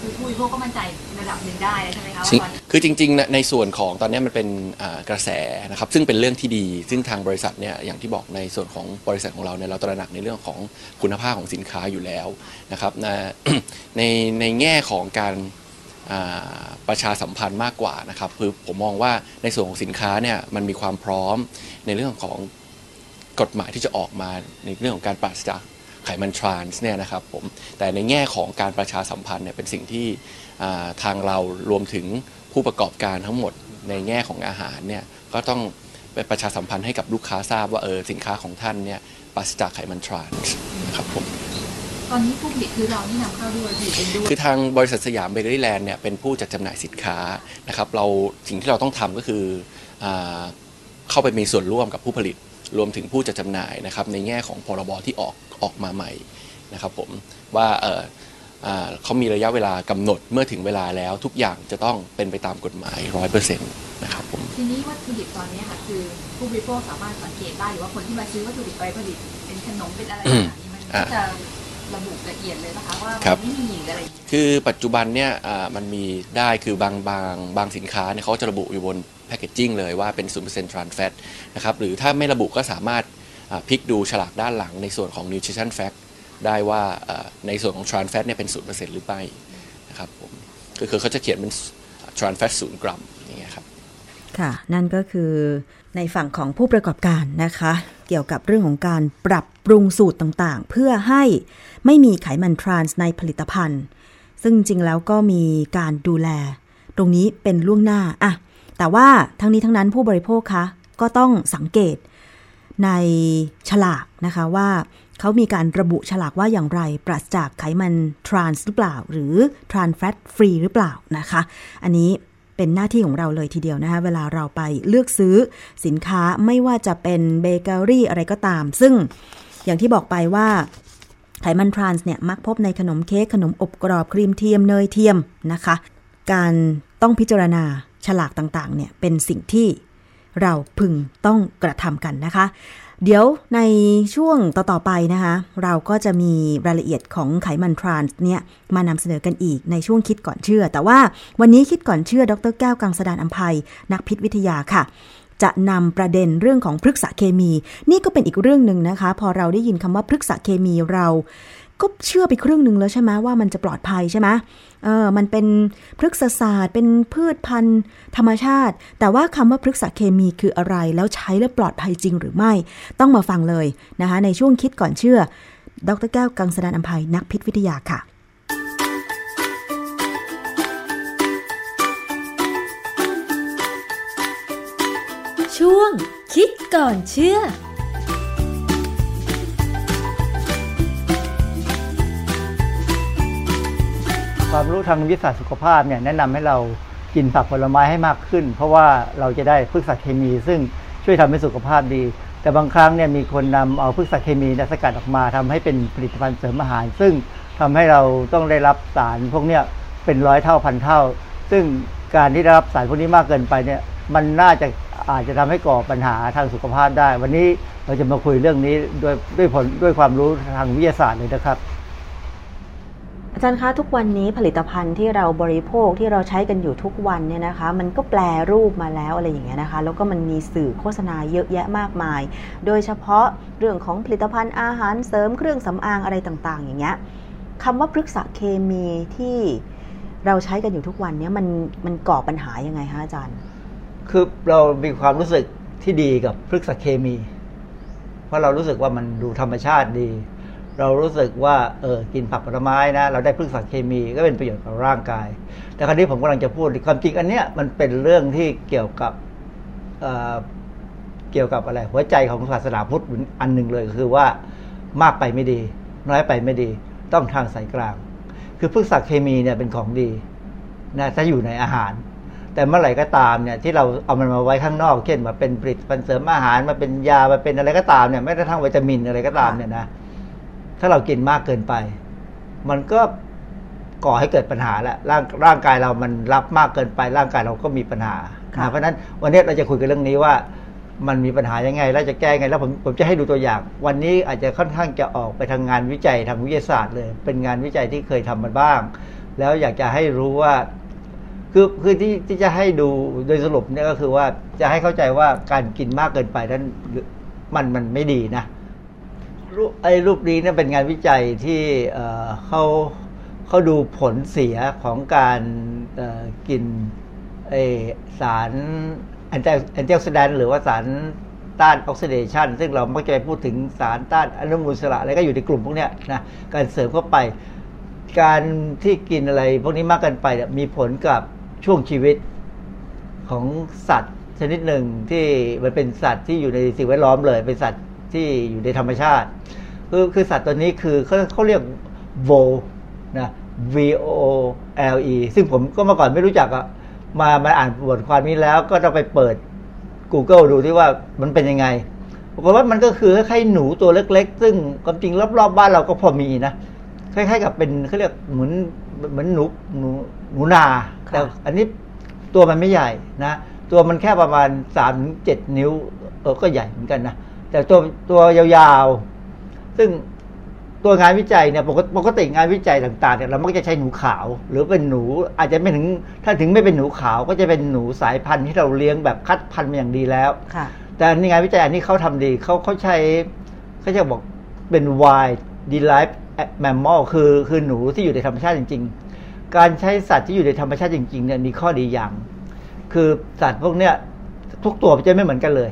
คือผู้บริโภคก็มั่นใจระดับหนึ่งได้ใช่ไหมคะว่าซึ่งตอนนี้ คือจริงๆนะในส่วนของตอนนี้มันเป็นอ่ากระแสนะครับซึ่งเป็นเรื่องที่ดี ซึ่งทางบริษัทเนี่ยอย่างที่บอกในส่วนของบริษัทของเราเนี่ยเราตระหนักในเรื่องของคุณภาพของสินค้าอยู่แล้วนะครับในในในแง่ของการอ่าประชาสัมพันธ์มากกว่านะครับคือผมมองว่าในส่วนของสินค้าเนี่ยมันมีความพร้อมในเรื่องของกฎหมายที่จะออกมาในเรื่องของการปราศจาก ไขมันทรานส์เนี่ยนะครับผมแต่ในแง่ของการประชาสัมพันธ์เนี่ยเป็นสิ่งที่อ่าทางเรารวมถึงผู้ประกอบการทั้งหมดในแง่ของอาหารเนี่ยก็ต้องไปประชาสัมพันธ์ให้กับลูกค้าทราบว่าเออสินค้าของท่านเนี่ยปราศจากไขมันทรานส์นะครับผมตอนนี้ผู้ผลิตคือเรานี่นำเข้าด้วยผลิตเองด้วยคือทางบริษัทสยามเบเกอรี่แลนด์เนี่ยเป็นผู้จัดจำหน่ายสินค้านะครับเราสิ่งที่เราต้องทำก็คืออาเข้าไปมีส่วนร่วมกับผู้ผลิต รวมถึงผู้จัดจำหน่ายนะครับในแง่ของพรบที่ออกออกมาใหม่นะครับผมว่าเอออ่าเขามีระยะเวลากำหนดเมื่อถึงเวลาแล้วทุกอย่างจะต้องเป็นไปตามกฎหมายร้อยเปอร์เซ็นต์นะครับผมทีนี้วัตถุดิบตอนนี้ค่ะคือผู้บริโภคสามารถสังเกตได้หรือว่าคนที่มาซื้อวัตถุดิบไปผลิตเป็นขนมเป็นอะไรต่างๆนี่มันอ่าก็จะระบุละเอียดเลยนะคะว่าครับมันไม่มีหรืออะไรอย่างเงี้ยคือปัจจุบันเนี่ยอ่ามันมีได้คือบางบางบางสินค้าเนี่ยเขาจะระบุอยู่บน แพคเกจจิ้งเลยว่าเป็น0% trans fat นะครับหรือถ้าไม่ระบุก็สามารถพลิกดูฉลากด้านหลังในส่วนของ nutrition fact ได้ว่าในส่วนของ trans fat เนี่ยเป็น0%หรือไม่นะครับผมก็คือเขาจะเขียนเป็น trans fat 0กรัมอย่างเงี้ยครับค่ะ นั่นก็คือในฝั่งของผู้ประกอบการนะคะ เกี่ยวกับเรื่องของการปรับปรุงสูตรต่างๆ เพื่อให้ไม่มีไขมันทรานส์ในผลิตภัณฑ์ ซึ่งจริงแล้วก็มีการดูแล ตรงนี้เป็นล่วงหน้าอะ แต่ว่าทั้งนี้ทั้งนั้นผู้บริโภคคะก็ต้องสังเกตในฉลากนะคะว่าเขามีการระบุฉลากว่าอย่างไร ปราศจากไขมันทรานส์หรือเปล่า หรือ trans fat free หรือเปล่านะคะ อันนี้เป็นหน้าที่ของเราเลยทีเดียวนะคะเวลาเราไปเลือกซื้อสินค้าไม่ว่าจะเป็นเบเกอรี่อะไรก็ตาม ซึ่งอย่างที่บอกไปว่าไขมันทรานส์เนี่ยมักพบในขนมเค้กขนมอบกรอบครีมเทียมเนยเทียมนะคะ การต้องพิจารณา ฉลากต่างๆ เนี่ยเป็นสิ่งที่เราพึงต้องกระทำกันนะคะ เดี๋ยวในช่วงต่อ ๆ ไปนะคะ เราก็จะมีรายละเอียดของไขมันทรานส์เนี่ยมานำเสนอกันอีกในช่วงคิดก่อนเชื่อ แต่ว่าวันนี้คิดก่อนเชื่อ ดรแก้วกังสดานอัมภัยนักพิษวิทยาค่ะ จะนำประเด็นเรื่องของพฤกษเคมี นี่ก็เป็นอีกเรื่องหนึ่งนะคะ พอเราได้ยินคำว่าพฤกษเคมีเรา ก็เชื่อไปครึ่งหนึ่งแล้วใช่ไหมว่ามันจะปลอดภัยใช่ไหมเออมันเป็นพฤกษศาสตร์ เป็นพืชพันธุ์ ธรรมชาติ แต่ว่าคำว่าพฤกษเคมีคืออะไร แล้วใช้แล้วปลอดภัยจริงหรือไม่ ต้องมาฟังเลยนะคะในช่วงคิดก่อนเชื่อ ดรแก้วกังสดานอัมภัยนักพิษวิทยาค่ะช่วงคิดก่อนเชื่อ ความรู้ทางวิทยาศาสตร์สุขภาพเนี่ยแนะนำให้เรากินผักผลไม้ให้มากขึ้น เพราะว่าเราจะได้พฤกษเคมี ซึ่งช่วยทำให้สุขภาพดี แต่บางครั้งเนี่ยมีคนนำเอาพฤกษเคมีนสกัดออกมาทำให้เป็นผลิตภัณฑ์เสริมอาหาร ซึ่งทำให้เราต้องได้รับสารพวกเนี้ยเป็นร้อยเท่าพันเท่า ซึ่งการที่ได้รับสารพวกนี้มากเกินไปเนี่ยมันน่าจะอาจจะทำให้ก่อปัญหาทางสุขภาพได้ วันนี้เราจะมาคุยเรื่องนี้ด้วยด้วยผลด้วยความรู้ทางวิทยาศาสตร์เลยนะครับ อาจารย์คะทุกวันนี้ผลิตภัณฑ์ที่เราบริโภคที่เราใช้กันอยู่ทุกวันเนี่ยนะคะ มันก็แปลรูปมาแล้วอะไรอย่างเงี้ยนะคะ แล้วก็มันมีสื่อโฆษณาเยอะแยะมากมาย โดยเฉพาะเรื่องของผลิตภัณฑ์อาหารเสริมเครื่องสำอางอะไรต่างๆ อย่างเงี้ยคำว่าพฤกษเคมีที่เราใช้กันอยู่ทุกวันเนี้มันมันก่อปัญหายังไงคะอาจารย์ คือเรามีความรู้สึกที่ดีกับพฤกษเคมี เพราะเรารู้สึกว่ามันดูธรรมชาติดี เรารู้สึกว่าเออกินผักผลไม้นะ เราได้พฤกษเคมีก็เป็นประโยชน์กับร่างกาย แต่คราวนี้ผมกำลังจะพูดความจริงอันเนี้ยมันเป็นเรื่องที่เกี่ยวกับเอ่อเกี่ยวกับอะไร หัวใจของศาสนาพุทธอันหนึ่งเลยคือว่ามากไปไม่ดี น้อยไปไม่ดี ต้องทางสายกลาง คือพฤกษเคมีเนี่ยเป็นของดีนะถ้าอยู่ในอาหาร แต่เมื่อไหร่ก็ตามเนี่ยที่เราเอามันมาไว้ข้างนอก เช่นมาเป็นผลิตภัณฑ์เสริมอาหารมาเป็นยามาเป็นอะไรก็ตามเนี่ยไม่ได้ทั้งวิตามินอะไรก็ตามเนี่ยนะ ถ้าเรากินมากเกินไป มันก็ก่อให้เกิดปัญหาแหละร่างร่างกายเรามันรับมากเกินไป ร่างกายเราก็มีปัญหาค่ะนะเพราะฉะนั้นวันนี้เราจะคุยกันเรื่องนี้ว่ามันมีปัญหายังไง แล้วจะแก้ไง แล้วผมผมจะให้ดูตัวอย่าง วันนี้อาจจะค่อนข้างจะออกไปทางงานวิจัยทางวิทยาศาสตร์เลย เป็นงานวิจัยที่เคยทำมาบ้าง แล้วอยากจะให้รู้ว่า คือคือที่ที่จะให้ดูโดยสรุปเนี่ยก็คือว่าจะให้เข้าใจว่าการกินมากเกินไปนั้นมันมันไม่ดีนะรูป ไอ้รูปนี้เนี่ยเป็นงานวิจัยที่เขาเขาดูผลเสียของการกินสารแอนตี้ออกซิแดนต์หรือว่าสารต้านออกซิเดชันซึ่งเรามักจะไปพูดถึงสารต้านอนุมูลอิสระอะไรก็อยู่ในกลุ่มพวกนี้นะการเสริมเข้าไป การที่กินอะไรพวกนี้มากเกินไปมีผลกับช่วงชีวิตของสัตว์ชนิดหนึ่งที่มันเป็นสัตว์ที่อยู่ในสิ่งแวดล้อมเลยเป็นสัตว์ ที่อยู่ในธรรมชาติคือคือสัตว์ตัวนี้คือเขาเขาเรียกโวนะ V O L E ซึ่งผมก็เมื่อก่อนไม่รู้จักอะมามาอ่านบทความนี้แล้วก็ต้องไปเปิด Google ดูที่ว่ามันเป็นยังไงปรากฏว่ามันก็คือคล้ายๆหนูตัวเล็ก ๆ ซึ่งความจริงรอบๆบ้านเราก็พอมีนะคล้ายๆกับเป็นเขาเรียกเหมือนเหมือนหนูหนูหนูนาค่ะแต่อันนี้ตัวมันไม่ใหญ่นะ ตัวมันแค่ประมาณสามถึงเจ็ดนิ้วเออก็ใหญ่เหมือนกันนะ แต่ตัวตัวยาวๆ ซึ่งตัวงานวิจัยเนี่ยปกติปกติงานวิจัยต่างๆเนี่ยเรามักจะใช้หนูขาว หรือเป็นหนูอาจจะไม่ถึงถ้าถึงไม่เป็นหนูขาวก็จะเป็นหนูสายพันธุ์ที่เราเลี้ยงแบบคัดพันธุ์มาอย่างดีแล้วค่ะแต่ในงานวิจัยอันนี้เขาทำดีเขาเขาใช้เขาจะบอกเป็น wild derived mammal คือคือหนูที่อยู่ในธรรมชาติจริง ๆ การใช้สัตว์ที่อยู่ในธรรมชาติจริงๆเนี่ยมีข้อดีอย่าง คือสัตว์พวกเนี้ยทุกตัวมันจะไม่เหมือนกันเลย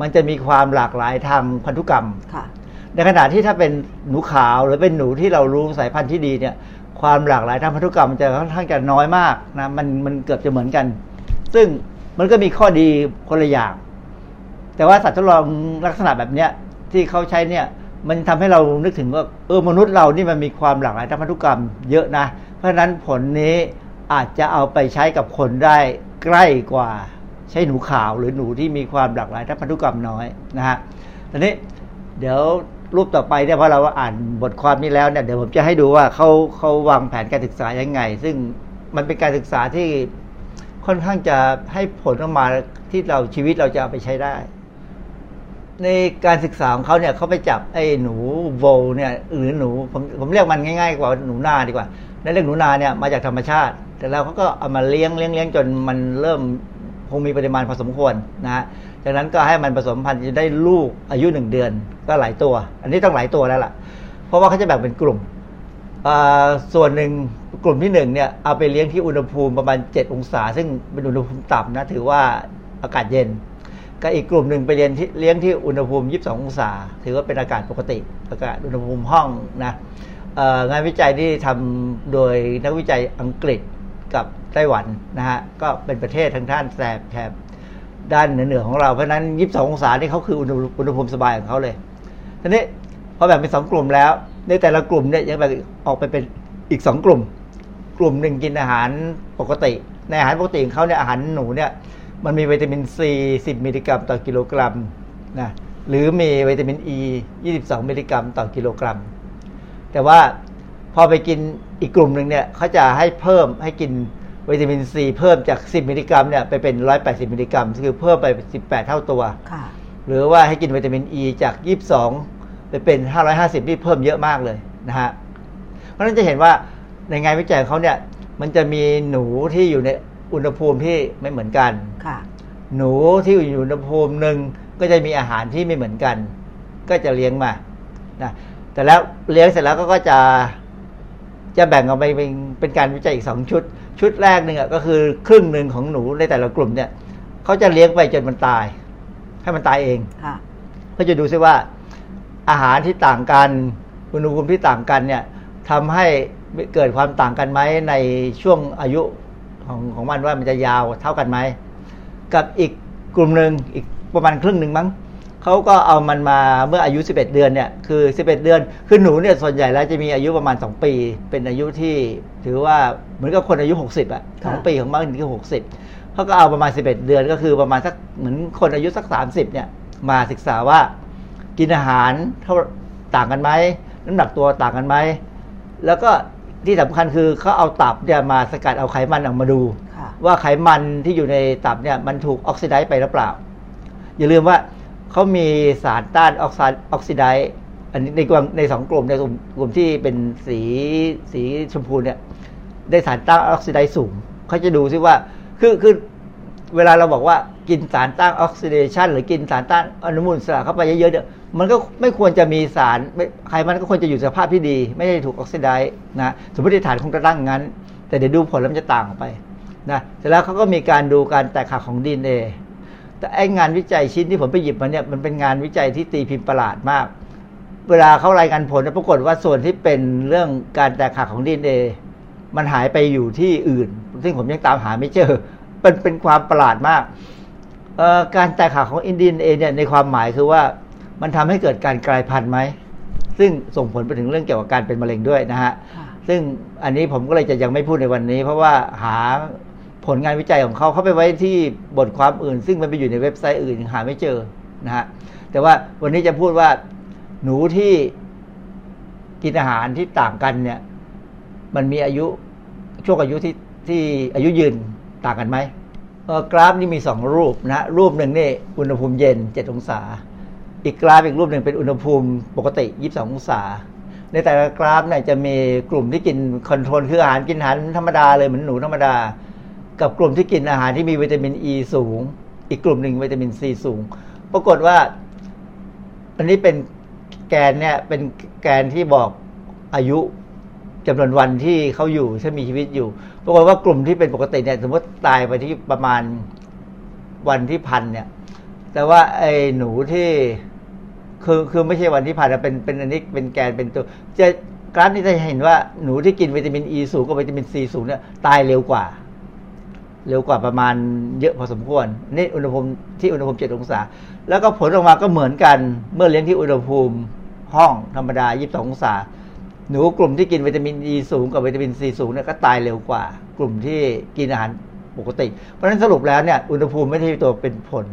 มันจะมีความหลากหลายทางพันธุกรรมค่ะในขณะที่ถ้าเป็นหนูขาวหรือเป็นหนูที่เรารู้สายพันธุ์ที่ดีเนี่ย ความหลากหลายทางพันธุกรรมมันจะค่อนข้างจะน้อยมากนะมันมันเกือบจะเหมือนกัน ซึ่งมันก็มีข้อดีคนละอย่าง แต่ว่าสัตว์ทดลองลักษณะแบบเนี้ยที่เขาใช้เนี่ยมันทำให้เรานึกถึงว่าเออมนุษย์เรานี่มันมีความหลากหลายทางพันธุกรรมเยอะนะ เพราะฉะนั้นผลนี้อาจจะเอาไปใช้กับคนได้ใกล้กว่า ใช้หนูขาวหรือหนูที่มีความหลากหลายทางพันธุกรรมน้อยนะฮะทีนี้เดี๋ยวรูปต่อไปเนี่ยพอเราอ่านบทความนี้แล้วเนี่ยเดี๋ยวผมจะให้ดูว่าเขาเขาวางแผนการศึกษายังไง ซึ่งมันเป็นการศึกษาที่ค่อนข้างจะให้ผลออกมาที่เราชีวิตเราจะเอาไปใช้ได้ ในการศึกษาของเขาเนี่ยเขาไปจับไอ้หนูโวเนี่ยหรือหนูผมผมเรียกมันง่ายๆกว่าหนูนาดีกว่าในเรื่องหนูนาเนี่ยมาจากธรรมชาติ แต่แล้วเขาก็เอามาเลี้ยงเลี้ยงเลี้ยงจนมันเริ่ม คงมีปริมาณพอสมควรนะฮะจากนั้นก็ให้มันผสมพันธุ์จะได้ลูกอายุหนึ่งเดือนก็หลายตัว อันนี้ต้องหลายตัวแล้วล่ะ เพราะว่าเขาจะแบ่งเป็นกลุ่มส่วนหนึ่งกลุ่มที่หนึ่งเนี่ยเอาไปเลี้ยงที่อุณหภูมิประมาณ 7 องศา ซึ่งเป็นอุณหภูมิต่ำนะถือว่าอากาศเย็นก็อีกกลุ่มหนึ่งไปเรียนที่เลี้ยงที่อุณหภูมิ 22 องศา ถือว่าเป็นอากาศปกติ อากาศอุณหภูมิห้องนะงานวิจัยที่ทำโดยนักวิจัยอังกฤษกับ ไต้หวันนะฮะก็เป็นประเทศทางด้านแถบแถบด้านเหนือๆของเราเพราะนั้น22ององศานี่เขาคืออุณหภูมิสบายของเขาเลยทีนี้พอแบ่งเป็นสองกลุ่มแล้ว ในแต่ละกลุ่มเนี่ยยังแบ่งออกไปเป็นอีกสองกลุ่ม กลุ่มหนึ่งกินอาหารปกติ ในอาหารปกติของเขาเนี่ยอาหารหนูเนี่ยมันมีวิตามินซี10มิลลิกรัมต่อกิโลกรัมนะหรือมีวิตามินอ e 22 มิลลิกรัมต่อกิโลกรัม แต่ว่าพอไปกินอีกกลุ่มหนึ่งเนี่ยเขาจะให้เพิ่มให้กิน วิตามินซีเพิ่มจาก 10 มิลลิกรัมเนี่ยไปเป็น 180 มิลลิกรัมคือเพิ่มไป 18 เท่าตัวค่ะหรือว่าให้กินวิตามินอ e จาก 22 ไปเป็น 550นี่เพิ่มเยอะมากเลยนะฮะ เพราะฉะนั้นจะเห็นว่าในงานวิจัยของเขาเนี่ยมันจะมีหนูที่อยู่ในอุณหภูมิที่ไม่เหมือนกันค่ะหนูที่อยู่ในอุณหภูมิหนึ่งก็จะมีอาหารที่ไม่เหมือนกัน ก็จะเลี้ยงมานะแต่แล้วเลี้ยงเสร็จแล้วก็จะจะแบ่งออกไปเป็นเป็นการวิจัยอีกสองชุดชุดแรกหนึ่งอะก็คือครึ่งหนึ่งของหนูในแต่ละกลุ่มเนี่ยเขาจะเลี้ยงไปจนมันตาย ให้มันตายเองค่ะก็จะดูซิว่า อาหารที่ต่างกันอุณหภูมิที่ต่างกันเนี่ยทำให้เกิดความต่างกันไหมในช่วงอายุของของมันว่ามันจะยาวเท่ากันไหมกับอีกกลุ่มหนึ่งอีกประมาณครึ่งหนึ่งมั้ง เขาก็เอามันมาเมื่ออายุ 11 เดือนเนี่ยคือ 11 เดือนคือหนูเนี่ยส่วนใหญ่แล้วจะมีอายุประมาณ 2 ปี เป็นอายุที่ถือว่าเหมือนกับคนอายุ 60อะสองปีของมันคือ 60เขาก็เอาประมาณ 11 เดือนก็คือประมาณสักเหมือนคนอายุสัก 30เนี่ยมาศึกษาว่ากินอาหารเท่าต่างกันไหมน้ำหนักตัวต่างกันไหมแล้วก็ที่สำคัญคือเขาเอาตับเนี่ยมาสกัดเอาไขมันออกมาดูค่ะว่าไขมันที่อยู่ในตับเนี่ยมันถูกออกซิไดซ์ไปหรือเปล่า อย่าลืมว่า เขามีสารต้านออกซิออกซิไดซ์อันนี้ในกลุ่มในสองกลุ่มในกลุ่มกลุ่มที่เป็นสีสีชมพูเนี่ย ได้สารต้านออกซิไดซ์สูงเขาจะดูซิว่าคือคือเวลาเราบอกว่ากินสารต้านออกซิเดชันหรือกินสารต้านอนุมูลอิสระเข้าไปเยอะๆเนี่ยมันก็ไม่ควรจะมีสารไม่ไขมันก็ควรจะอยู่สภาพที่ดี ไม่ได้ถูกออกซิไดซ์นะสมมติฐานคงจะตั้งงั้น แต่เดี๋ยวดูผลแล้วมันจะต่างออกไปนะเสร็จแล้วเขาก็มีการดูการแตกหักของดีเอ แต่ไองานวิจัยชิ้นที่ผมไปหยิบมาเนี่ยมันเป็นงานวิจัยที่ตีพิมพ์ประหลาดมาก เวลาเขารายงานผลเนี่ยปรากฏว่าส่วนที่เป็นเรื่องการแตกหักของดีเอมันหายไปอยู่ที่อื่น ซึ่งผมยังตามหาไม่เจอเป็นเป็นความประหลาดมากเอ่อการแตกหักของอินดีเอเนี่ยในความหมายคือว่ามันทำให้เกิดการกลายพันธุ์ไหม ซึ่งส่งผลไปถึงเรื่องเกี่ยวกับการเป็นมะเร็งด้วยนะฮะค่ะซึ่งอันนี้ผมก็เลยจะยังไม่พูดในวันนี้ เพราะว่าหา ผลงานวิจัยของเขาเข้าไปไว้ที่บทความอื่น ซึ่งมันไปอยู่ในเว็บไซต์อื่นหาไม่เจอนะฮะแต่ว่าวันนี้จะพูดว่าหนูที่กินอาหารที่ต่างกันเนี่ย มันมีอายุช่วงอายุที่ที่อายุยืนต่างกันไหมเออกราฟนี่มีสองรูปนะรูปหนึ่งนี่อุณหภูมิเย็น7องศา อีกกราฟอีกรูปหนึ่งเป็นอุณหภูมิปกติ22องศา ในแต่ละกราฟเนี่ยจะมีกลุ่มที่กิน control คืออาหารกินอาหารธรรมดาเลยเหมือนหนูธรรมดา กับกลุ่มที่กินอาหารที่มีวิตามินอ e ีสูง อีกกลุ่มหนึ่งวิตามินซีสูง ปรากฏว่า อันนี้เป็นแกนเนี่ยเป็นแกนที่บอกอายุจำนวนวันที่เขาอยู่ถ้ามีชีวิตอยู่ปรากฏว่ากลุ่มที่เป็นปกติเนี่ย สมมติตายไปที่ประมาณวันที่พันเนี่ย แต่ว่าไอ้หนูที่คือคือไม่ใช่วันที่พันเป็นเป็นอันนี้เป็นแกนเป็นตัว จะกราฟนี้จะเห็นว่าหนูที่กินวิตามินอ e ีสูงกับวิตามินซีสูงเนี่ยตายเร็วกว่า เร็วกว่าประมาณเยอะพอสมควรนี่อุณหภูมิที่อุณหภูมิ 7 องศา แล้วก็ผลออกมาก็เหมือนกันเมื่อเลี้ยงที่อุณหภูมิห้องธรรมดา 22 องศา หนูกลุ่มที่กินวิตามินอ e ีสูงกับวิตามินซีสูงเนี่ยก็ตายเร็วกว่ากลุ่มที่กินอาหารปกติ เพราะฉะนั้นสรุปแล้วเนี่ยอุณหภูมิไม่ใช่ตัวเป็นผล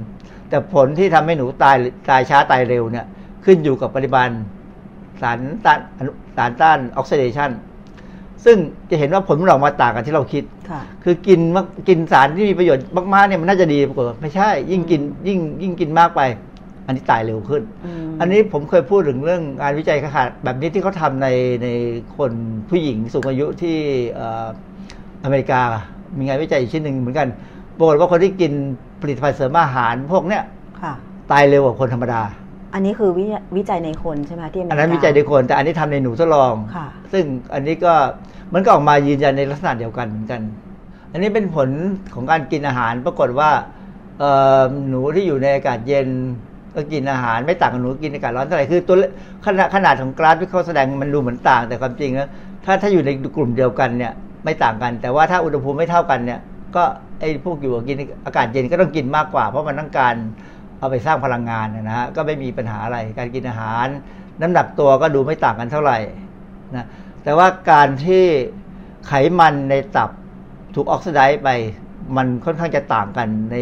แต่ผลที่ทำให้หนูตายตายช้าตายเร็วเนี่ยขึ้นอยู่กับปริมาณสารต้านสารต้านออกซิเดชัน ซึ่งจะเห็นว่าผลมันออกมาต่างกันที่เราคิดค่ะคือกินมากกินสารที่มีประโยชน์มากๆเนี่ยมันน่าจะดีปรากฏว่าไม่ใช่ ยิ่งกินยิ่งยิ่งกินมากไป อันนี้ตายเร็วขึ้นอืมอันนี้ผมเคยพูดถึงเรื่องงานวิจัยขาดแบบนี้ที่เขาทำในในคนผู้หญิงสูงอายุที่เอ่ออเมริกา มีงานวิจัยอีกชิ้นหนึ่งเหมือนกันปรากฏว่าคนที่กินผลิตภัณฑ์เสริมอาหารพวกเนี้ยค่ะตายเร็วกว่าคนธรรมดา อันนี้คือวิวิจัยในคนใช่ไหมที่อเมริอักานนั้นวิจัยในคน แต่อันนี้ทำในหนูทดลองค่ะซึ่งอันนี้ก็มันก็ออกมายืนยันในลักษณะเดียวกันเหมือนกัน อันนี้เป็นผลของการกินอาหารปรากฏว่าเอ่อหนูที่อยู่ในอากาศเย็นก็กินอาหารไม่ต่างกับหนูกินในอากาศร้อนเท่าไหร่คือตัวเลขนาดขนาดของกราฟที่เขาแสดงมันดูเหมือนต่าง แต่ความจริงแล้วถ้าถ้าอยู่ในกลุ่มเดียวกันเนี่ยไม่ต่างกัน แต่ว่าถ้าอุณหภูมิไม่เท่ากันเนี่ย ก็ไอ้พวกอยู่กับกินอากาศเย็นก็ต้องกินมากกว่า เพราะมันต้องการ เอาไปสร้างพลังงานนะฮะก็ไม่มีปัญหาอะไรการกินอาหาร น้ำหนักตัวก็ดูไม่ต่างกันเท่าไหร่นะแต่ว่าการที่ไขมันในตับถูกออกซิไดซ์ไป มันค่อนข้างจะต่างกันใน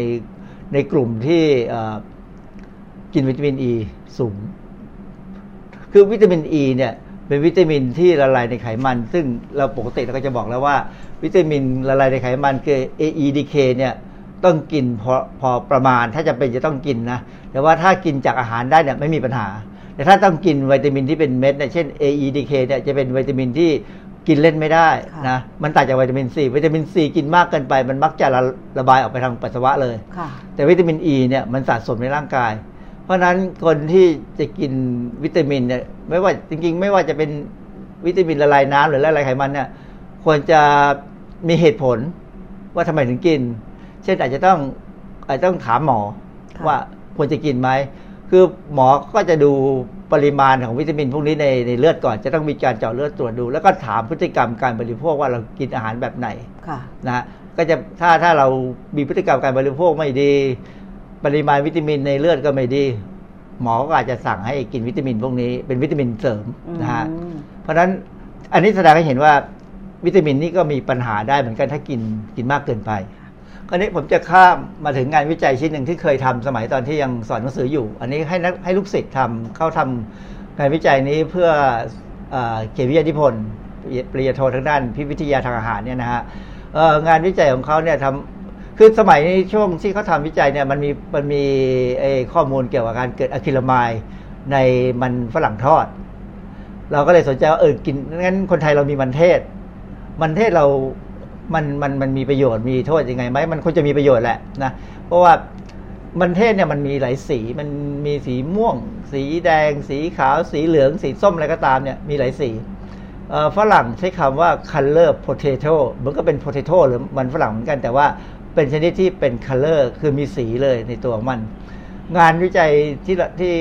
ในกลุ่มที่กินวิตามินอ e ีสูง คือวิตามินอ e ีเนี่ยเป็นวิตามินที่ละลายในไขมัน ซึ่งเราปกติเราก็จะบอกแล้วว่า วิตามินละลายในไขมันคือ AEDK เนี่ย ต้องกินพอพอประมาณ ถ้าจะเป็นจะต้องกินนะแต่ว่าถ้ากินจากอาหารได้เนี่ยไม่มีปัญหา แต่ถ้าต้องกินวิตามินที่เป็นเม็ดเนี่ยเช่น AEDK เนี่ยจะเป็นวิตามินที่กินเล่นไม่ได้ค่ะนะมันต่างจากวิตามินซีวิตามินซีกินมากเกินไป มันมักจะระระบายออกไปทางปัสสาวะเลยค่ะแต่วิตามินอ e ีเนี่ยมันสะสมในร่างกาย เพราะฉะนั้นคนที่จะกินวิตามินเนี่ยไม่ว่าจริงๆ ไม่ว่าจะเป็นวิตามินละลายน้ำหรือละลายไขมันเนี่ยควรจะมีเหตุผลว่าทำไมถึงกิน เช่นอาจจะต้องอาจจะต้องถามหมอค่ะว่าควรจะกินไหม คือหมอก็จะดูปริมาณของวิตามินพวกนี้ในในเลือดก่อนจะต้องมีการเจาะเลือดตรวจดู แล้วก็ถามพฤติกรรมการบริโภคว่าเรากินอาหารแบบไหนค่ะนะฮะก็จะถ้าถ้าเรามีพฤติกรรมการบริโภคไม่ดี ปริมาณวิตามินในเลือดก็ไม่ดี หมอก็อาจจะสั่งให้กินวิตามินพวกนี้เป็นวิตามินเสริมนะฮะอืมเพราะฉะนั้นอันนี้แสดงให้เห็นว่าวิตามินนี่ก็มีปัญหาได้เหมือนกันถ้ากินกินมากเกินไป คราวนี้ผมจะข้ามมาถึงงานวิจัยชิ้นหนึ่งที่เคยทำสมัยตอนที่ยังสอนหนังสืออยู่ อันนี้ให้นักให้ลูกศิษย์ทำเข้าทำงานวิจัยนี้เพื่อเอเขียนวิทยานิพนธ์ปริญญาโททางด้านพิวิทยาทางอาหารเนี่ยนะฮะงานวิจัยของเขาเนี่ยทำคือสมัยนี้ช่วงที่เขาทำวิจัยเนี่ยมันมีมันมีข้อมูลเกี่ยวกับการเกิดอะคิลามายในมันฝรั่งทอด เราก็เลยสนใจว่าเออกินงั้นคนไทยเรามีมันเทศ มันเทศเรา มันมันมันมีประโยชน์มีโทษยังไงไหมมันควรจะมีประโยชน์แหละนะเพราะว่ามันเทศเนี่ยมันมีหลายสีมันมีสีม่วง สีแดง สีขาว สีเหลือง สีส้มอะไรก็ตามเนี่ยมีหลายสีฝรั่งใช้คำว่า color potato มันก็เป็น potato หรือมันฝรั่งเหมือนกันแต่ว่าเป็นชนิดที่เป็น color คือมีสีเลยในตัวของมัน งานวิจัยที่ที่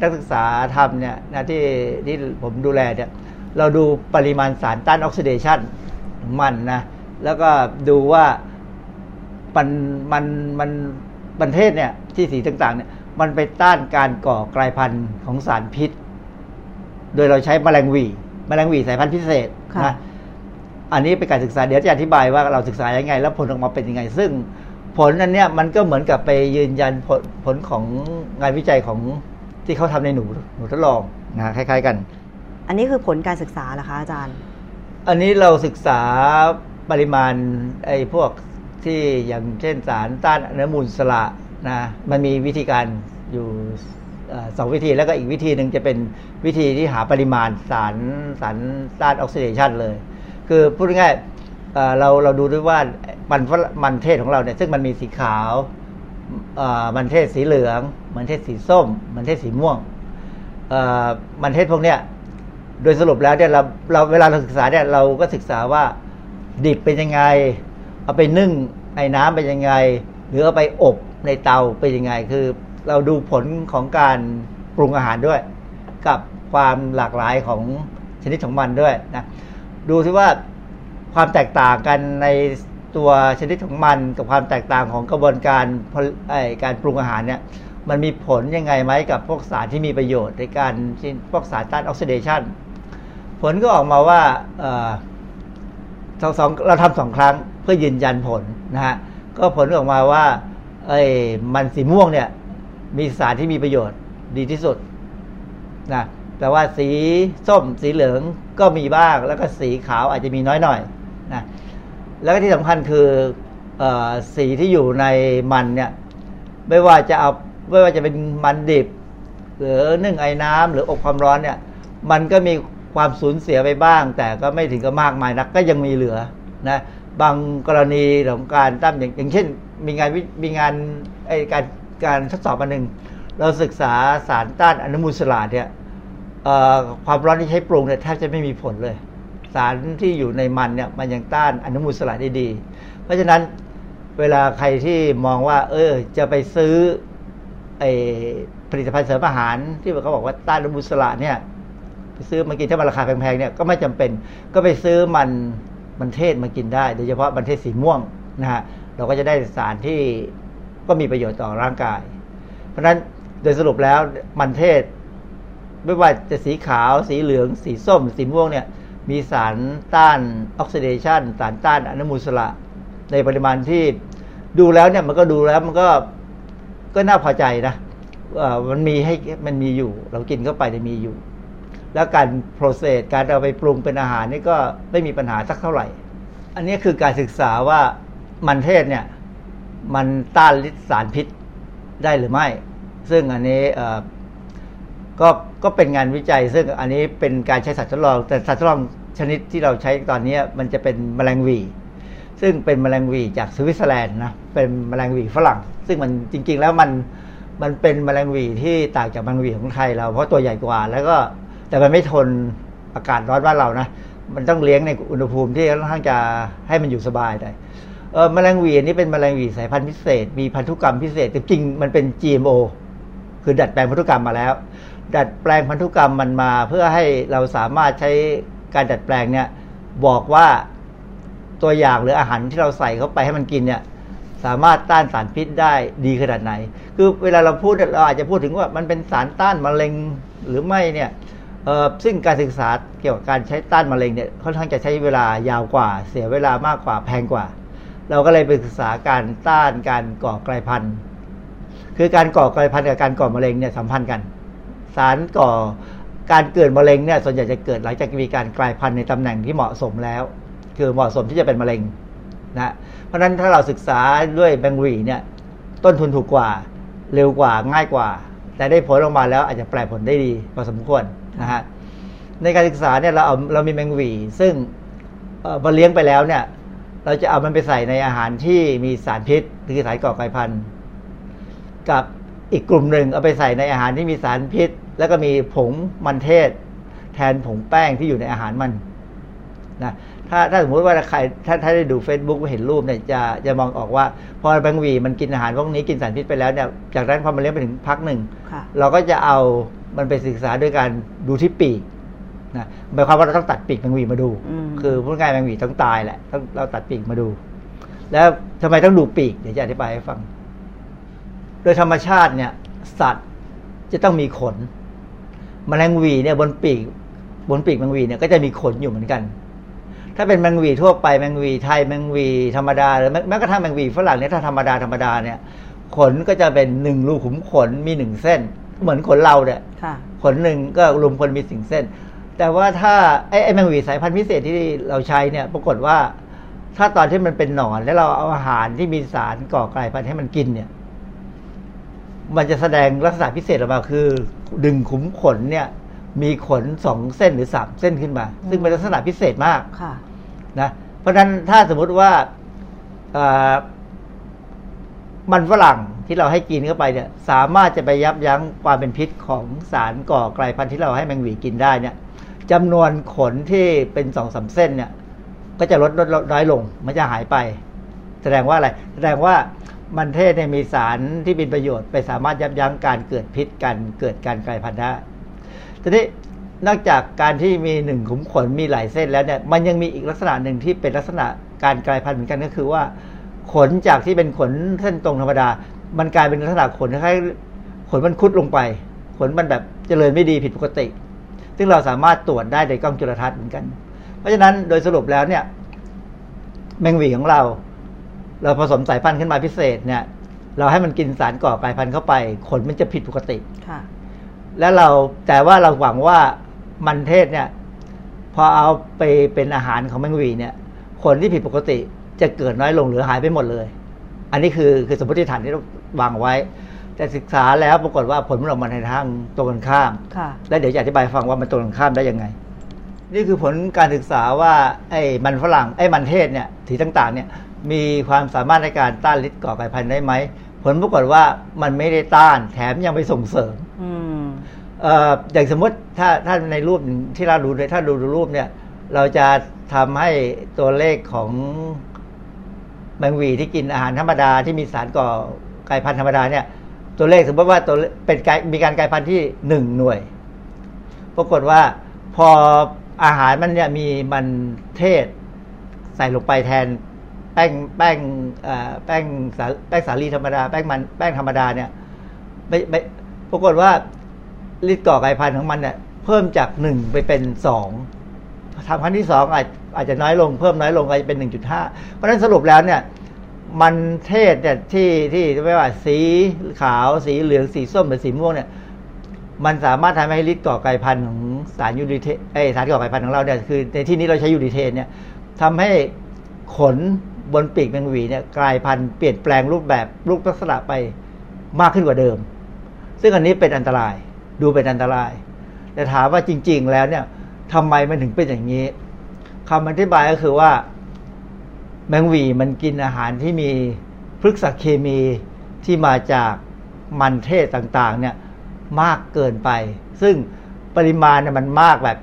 นักศึกษาทำเนี่ยนะที่ที่ผมดูแลเนี่ยเราดูปริมาณสารต้านออกซิเดชัน มันนะ แล้วก็ดูว่ามันมันมันประเทศเนี่ยที่สีต่างๆเนี่ยมันไปต้านการก่อกลายพันธุ์ของสารพิษ โดยเราใช้แมลงวีแมลงวีสายพันธุ์พิเศษะนะอันนี้เป็นการศึกษาเดี๋ยวจะอธิบายว่าเราศึกษายังไง แล้วผลออกมาเป็นยังไง ซึ่งผลอันเนี้ยมันก็เหมือนกับไปยืนยันผลผลของงานวิจัยของที่เขาทำในหนูหนูทดลองนะคล้าย ๆ กัน อันนี้คือผลการศึกษาเหรอคะอาจารย์ อันนี้เราศึกษาปริมาณไอ้พวกที่อย่างเช่นสารต้านอนุมูลสระนะมันมีวิธีการอยู่สองวิธีแล้วก็อีกวิธีหนึ่งจะเป็นวิธีที่หาปริมาณสารสารต้านออกซิเดชันเลย คือพูดง่ายเราเราดูด้วยว่ามันมันเทศของเราเนี่ยซึ่งมันมีสีขาวมันเทศสีเหลือง มันเทศสีส้ม มันเทศสีม่วงมันเทศพวกเนี้ย โดยสรุปแล้วเนี่ยเราเราเวลาเราศึกษาเนี่ยเราก็ศึกษาว่าดิบเป็นยังไง เอาไปนึ่งไอ้น้ำเป็นยังไง หรือเอาไปอบในเตาเป็นยังไง คือเราดูผลของการปรุงอาหารด้วย กับความหลากหลายของชนิดของมันด้วยนะดูซิว่าความแตกต่างกันในตัวชนิดของมันกับความแตกต่างของกระบวนการการปรุงอาหารเนี่ยมันมีผลยังไงไหมกับพวกสารที่มีประโยชน์ในการพวกสารต้านออกซิเดชัน ผลก็ออกมาว่าเสองสองเราทำสองครั้งเพื่อยืนยันผลนะฮะก็ผลออกมาว่าไอ้มันสีม่วงเนี่ย มีสารที่มีประโยชน์ดีที่สุดนะแต่ว่าสีส้มสีเหลืองก็มีบ้าง แล้วก็สีขาวอาจจะมีน้อยหน่อยนะแล้วก็ที่สำคัญคืออสีที่อยู่ในมันเนี่ย ไม่ว่าจะเอาไม่ว่าจะเป็นมันดิบ หรือนึ่งไอ้น้ำหรืออบความร้อนเนี่ย มันก็มี ความสูญเสียไปบ้าง แต่ก็ไม่ถึงกับมากมายนักก็ยังมีเหลือนะบางกรณีของการตั้มอย่างอย่างเช่น มีงานวิมีงานไอการการทดสอบอันหนึ่งเราศึกษาสารต้านอนุมูลอิสระเนี่ยความร้อนที่ใช้ปรุงเนี่ยแทบจะไม่มีผลเลย สารที่อยู่ในมันเนี่ยมันยังต้านอนุมูลอิสระได้ดี เพราะฉะนั้นเวลาใครที่มองว่า เออจะไปซื้อไอผลิตภัณฑ์เสริมอาหารที่เขาบอกว่าต้านอนุมูลอิสระเนี่ย ไปซื้อมากินถ้ามันราคาแพงๆเนี่ยก็ไม่จำเป็นก็ไปซื้อมันมันเทศมากินได้ โดยเฉพาะมันเทศสีม่วงนะฮะเราก็จะได้สารที่ก็มีประโยชน์ต่อร่างกาย เพราะฉะนั้นโดยสรุปแล้วมันเทศ ไม่ว่าจะสีขาว สีเหลือง สีส้ม สีม่วงเนี่ยมีสารต้านออกซิเดชันสารต้านอนุมูลอิสระในปริมาณที่ดูแล้วเนี่ยมันก็ดูแล้วมันก็ก็น่าพอใจนะเออมันมีให้มันมีอยู่ เรากินเข้าไปเนี่ยมีอยู่ แล้วการโปรเซสการเอาไปปรุงเป็นอาหารนี่ก็ไม่มีปัญหาสักเท่าไหร่ อันนี้คือการศึกษาว่ามันเทศเนี่ยมันต้านฤทธิสารพิษได้หรือไม่ ซึ่งอันนี้เออก็ก็เป็นงานวิจัย ซึ่งอันนี้เป็นการใช้สัตว์ทดลอง แต่สัตว์ทดลองชนิดที่เราใช้ตอนนี้มันจะเป็นแมลงวี ซึ่งเป็นแมลงวีจากสวิตเซอร์แลนด์นะเป็นแมลงวีฝรั่ง ซึ่งมันจริง ๆ แล้วมันมันเป็นแมลงวีที่ต่างจากแมลงวีของไทยเราเพราะตัวใหญ่กว่า แล้วก็ แต่มันไม่ทนอากาศร้อนบ้านเรานะ มันต้องเลี้ยงในอุณหภูมิที่ค่อนข้างจะให้มันอยู่สบายได้เออแมลงวีนนี้เป็นแมลงวีสายพันธุ์พิเศษ มีพันธุกรรมพิเศษแต่จริงมันเป็น GMO คือดัดแปลงพันธุกรรมมาแล้ว ดัดแปลงพันธุกรรมมันมา เพื่อให้เราสามารถใช้การดัดแปลงเนี่ย บอกว่าตัวอย่างหรืออาหารที่เราใส่เข้าไปให้มันกินเนี่ย สามารถต้านสารพิษได้ดีขนาดไหน คือเวลาเราพูดเราอาจจะพูดถึงว่ามันเป็นสารต้านมะเร็งหรือไม่เนี่ย ซึ่งการศึกษาเกี่ยวกับการใช้ต้านมะเร็งเนี่ยค่อนข้างจะใช้เวลายาวกว่า เสียเวลามากกว่าแพงกว่า เราก็เลยไปศึกษาการต้านการก่อกลายพันธุ์ คือการก่อกลายพันธุ์กับการก่อมะเร็งเนี่ยสัมพันธ์กัน สารก่อการเกิดมะเร็งเนี่ยส่วนใหญ่จะเกิดหลังจากมีการกลายพันธุ์ในตำแหน่งที่เหมาะสมแล้ว คือเหมาะสมที่จะเป็นมะเร็งนะเพราะฉะนั้นถ้าเราศึกษาด้วยแบงวีเนี่ยต้นทุนถูกกว่า เร็วกว่าง่ายกว่า แต่ได้ผลออกมาแล้วอาจจะแปลผลได้ดีพอสมควร นะฮะในการศึกษาเนี่ยเราเอาเรามีแมงวี ซึ่งเอ่อมาเลี้ยงไปแล้วเนี่ย เราจะเอามันไปใส่ในอาหารที่มีสารพิษคือสารก่อกลายพันธุ์กับอีกกลุ่มหนึ่งเอาไปใส่ในอาหารที่มีสารพิษ แล้วก็มีผงมันเทศ แทนผงแป้งที่อยู่ในอาหารมันนะถ้าถ้าสมมติว่าใครถ้าถ้าได้ดู Facebook เห็นรูปเนี่ยจะจะมองออกว่า พอแบงหวีมันกินอาหารพวกนี้กินสารพิษไปแล้วเนี่ยจากนั้นพอมันเลี้ยงไปถึงพักหนึ่งค่ะเราก็จะเอา มันไปศึกษาด้วยการดูที่ปีกนะหมายความว่าเราต้องตัดปีกแมงหวีมาดูอืมคือพูดง่ายๆแมงหวีต้องตายแหละต้องเราตัดปีกมาดู แล้วทำไมต้องดูปีกเดี๋ยวจะอธิบายให้ฟัง โดยธรรมชาติเนี่ย สัตว์จะต้องมีขนแมลงหวีเนี่ยบนปีก บนปีกแมงหวีเนี่ยก็จะมีขนอยู่เหมือนกัน ถ้าเป็นแมงหวีทั่วไปแมงหวีไทยแมงหวีธรรมดาหรือแม้แม้กระทั่งแมงหวีฝรั่งเนี่ยถ้าธรรมดาธรรมดาเนี่ย ขนก็จะเป็นหนึ่งรูขุมขนมีหนึ่งเส้น เหมือนขนเราเนี่ยค่ะขนหนึ่งก็รวมคนมีสิ่งเส้น แต่ว่าถ้าไอ้ไอ้แมงหวีสายพันธุ์พิเศษที่เราใช้เนี่ย ปรากฏว่า ถ้าตอนที่มันเป็นหนอนแล้วเราเอาอาหารที่มีสารก่อกลายพันธุ์ให้มันกินเนี่ย มันจะแสดงลักษณะพิเศษออกมาคือ ดึงขุมขนเนี่ย มีขนสองเส้นหรือสามเส้นขึ้นมา ซึ่งเป็นลักษณะพิเศษมากค่ะนะเพราะฉะนั้นถ้าสมมุติว่าเอ่อมันฝรั่ง ที่เราให้กินเข้าไปเนี่ยสามารถจะไปยับยั้งความเป็นพิษของสารก่อไกลพันธุ์ที่เราให้แมงหวีกินได้เนี่ยจำนวนขนที่เป็นสองสามเส้นเนี่ย ก็จะลดลดลดน้อยลงมันจะหายไป แสดงว่าอะไร แสดงว่ามันเทศเนี่ยมีสารที่มีประโยชน์ ไปสามารถยับยั้งการเกิดพิษการเกิดการกลายพันธุ์ได้ทีนี้นอกจากการที่มีหนึ่งขุมขนมีหลายเส้นแล้วเนี่ยมันยังมีอีกลักษณะหนึ่งที่เป็นลักษณะการกลายพันธุ์เหมือนกันก็คือว่า ขนจากที่เป็นขนเส้นตรงธรรมดา มันกลายเป็นลักษณะขนคล้ายๆขนมันคุดลงไป ขนมันแบบเจริญไม่ดีผิดปกติ ซึ่งเราสามารถตรวจได้ในกล้องจุลทรรศน์เหมือนกัน เพราะฉะนั้นโดยสรุปแล้วเนี่ย แมงหวีของเรา เราผสมสายพันธุ์ขึ้นมาพิเศษเนี่ย เราให้มันกินสารก่อกลายพันธุ์เข้าไป ขนมันจะผิดปกติค่ะ แล้วเราแต่ว่าเราหวังว่ามันเทศเนี่ย พอเอาไปเป็นอาหารของแมงหวีเนี่ยขนที่ผิดปกติจะเกิดน้อยลงหรือหายไปหมดเลย อันนี้คือคือสมมติฐานที่เรา วางไว้ แต่ศึกษาแล้วปรากฏว่าผลมันออกมาในทางตรงกันข้ามค่ะแล้วเดี๋ยวจะอธิบายฟังว่ามันตรงกันข้ามได้ยังไง นี่คือผลการศึกษาว่าไอ้มันฝรั่งไอ้มันเทศเนี่ยสีต่างๆเนี่ยมีความสามารถในการต้านฤทธิ์ก่อไก่พันธุ์ได้ไหมผลปรากฏว่ามันไม่ได้ต้านแถมยังไปส่งเสริมอืมเอ่ออย่างสมมติถ้าถ้าในรูปที่เราดูเลยถ้าดูดูรูปเนี่ย เราจะทำให้ตัวเลขของแมงหวีที่กินอาหารธรรมดาที่มีสารก่อ กลายพันธุ์ธรรมดาเนี่ยตัวเลขสมมติว่าตัวเป็นกายมีการกลายพันธุ์ที่หนึ่งหน่วย ปรากฏว่าพออาหารมันเนี่ยมีมันเทศใส่ลงไปแทนแป้งแป้งแป้งสาแป้งสาลีธรรมดาแป้งมันแป้งธรรมดาเนี่ยไม่ไม่ปรากฏว่าฤทธิ์ก่อไก่พันธุ์ของมันเนี่ยเพิ่มจากหนึ่งไปเป็นสองทางพันธุ์ที่สองอาจอาจจะน้อยลงเพิ่มน้อยลงอาจจะเป็นหนึ่งจุดห้าเพราะฉะนั้นสรุปแล้วเนี่ย มันเทศเนี่ยที่ที่ไม่ว่าสีขาวสีเหลืองสีส้มหรือสีม่วงเนี่ย มันสามารถทำให้ฤทธิ์ก่อไก่พันธุ์ของสารยูริเทไอสารก่อไก่พันธุ์ของเราเนี่ยคือในที่นี้เราใช้ยูริเทนเนี่ยทำให้ขนบนปีกแมงหวีเนี่ยกลายพันธุ์เปลี่ยนแปลงรูปแบบรูปลักษณะไปมากขึ้นกว่าเดิม ซึ่งอันนี้เป็นอันตรายดูเป็นอันตราย แต่ถามว่าจริง ๆ แล้วเนี่ยทำไมมันถึงเป็นอย่างนี้คำอธิบายก็คือว่า แมงวีมันกินอาหารที่มีพฤกษเคมีที่มาจากมันเทศต่างๆเนี่ยมากเกินไป ซึ่งปริมาณเนี่ยมันมากแบบ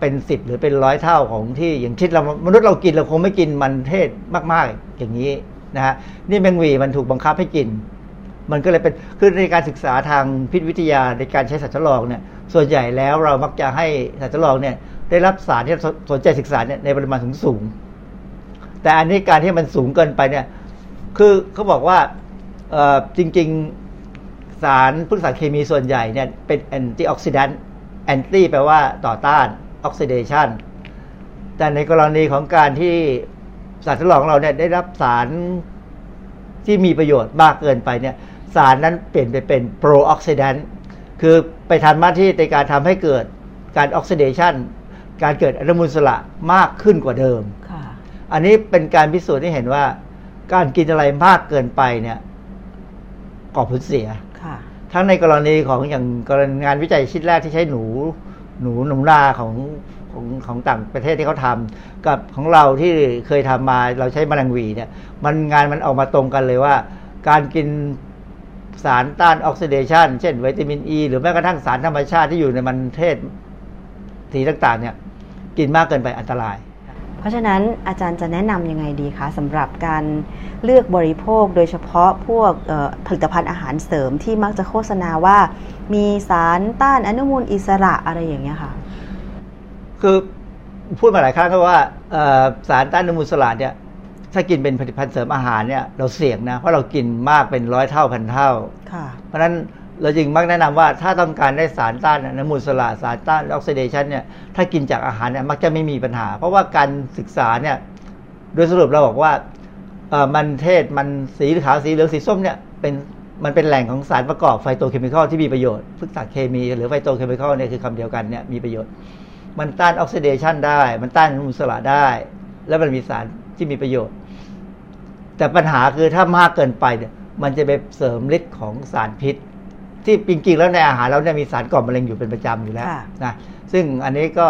เป็นสิบหรือเป็นร้อยเท่าของที่อย่างเช่เรามนุษย์เรากินเราคงไม่กินมันเทศมากๆอย่างนี้นะฮะนี่แมงวีมันถูกบังคับให้กิน มันก็เลยเป็นคือในการศึกษาทางพิษวิทยาในการใช้สัตว์ทดลองเนี่ยส่วนใหญ่แล้วเรามักจะให้สัตว์ทดลองเนี่ยได้รับสารที่สนใจศึกษาเนี่ยในปริมาณสูงสูงๆ แต่อันนี้การที่มันสูงเกินไปเนี่ย คือเขาบอกว่าจริง ๆสารพฤกษเคมีส่วนใหญ่เนี่ยเป็นแอนตี้ออกซิแดนต์แอนตี้แปลว่าต่อต้านออกซิเดชันแต่ในกรณีของการที่สัตว์ทดลองของเราเนี่ยได้รับสารที่มีประโยชน์มากเกินไปเนี่ย สารนั้นเปลี่ยนไปเป็นโปรออกซิแดนต์คือไปทำหน้าที่ในการทำให้เกิดการออกซิเดชันการเกิดอนุมูลอิสระมากขึ้นกว่าเดิม อันนี้เป็นการพิสูจน์ให้เห็นว่า การกินอะไรมากเกินไปเนี่ยก่อผลเสียค่ะทั้งในกรณีของอย่างกรณีงานวิจัยชิ้นแรกที่ใช้หนู หนูหนูนาของของของต่างประเทศที่เขาทำกับของเราที่เคยทำมาเราใช้แมลงหวีเนี่ย มันงานมันออกมาตรงกันเลยว่า การกินสารต้านออกซิเดชันเช่นวิตามินอ e, ีหรือแม้กระทั่งสารธรรมชาติที่อยู่ในมันเทศสีต่างๆ เนี่ย กินมากเกินไปอันตราย เพราะฉะนั้นอาจารย์จะแนะนำยังไงดีคะสำหรับการเลือกบริโภคโดยเฉพาะพวกเอ่อผลิตภัณฑ์อาหารเสริมที่มักจะโฆษณาว่า มีสารต้านอนุมูลอิสระอะไรอย่างเงี้ยค่ะ คือพูดมาหลายครั้งก็ว่าเอ่อสารต้านอนุมูลอิสระเนี่ยถ้ากินเป็นผลิตภัณฑ์เสริมอาหารเนี่ยเราเสี่ยงนะเพราะเรากินมากเป็นร้อยเท่าพันเท่าค่ะเพราะฉะนั้น เราจึงมักแนะนำว่าถ้าต้องการได้สารต้านอนุมูลสระสารต้านออกซิเดชันเนี่ยถ้ากินจากอาหารเนี่ยมักจะไม่มีปัญหา เพราะว่าการศึกษาเนี่ยโดยสรุปเราบอกว่าเอ่อมันเทศมันสีขาวสีเหลืองสีส้มเนี่ยเป็นมันเป็นแหล่งของสารประกอบ phytochemical ที่มีประโยชน์พฤกษเคมี หรือ phytochemical เนี่ยคือคำเดียวกันเนี่ยมีประโยชน์ มันต้านออกซิเดชันได้ มันต้านอนุมูลอิสระได้ แล้วมันมีสารที่มีประโยชน์ แต่ปัญหาคือถ้ามากเกินไปเนี่ยมันจะไปเสริมฤทธิ์ของสารพิษ ที่จริงๆแล้วในอาหารเราเนี่ยมีสารก่อมะเร็งอยู่เป็นประจำอยู่แล้วค่ะนะซึ่งอันนี้ก็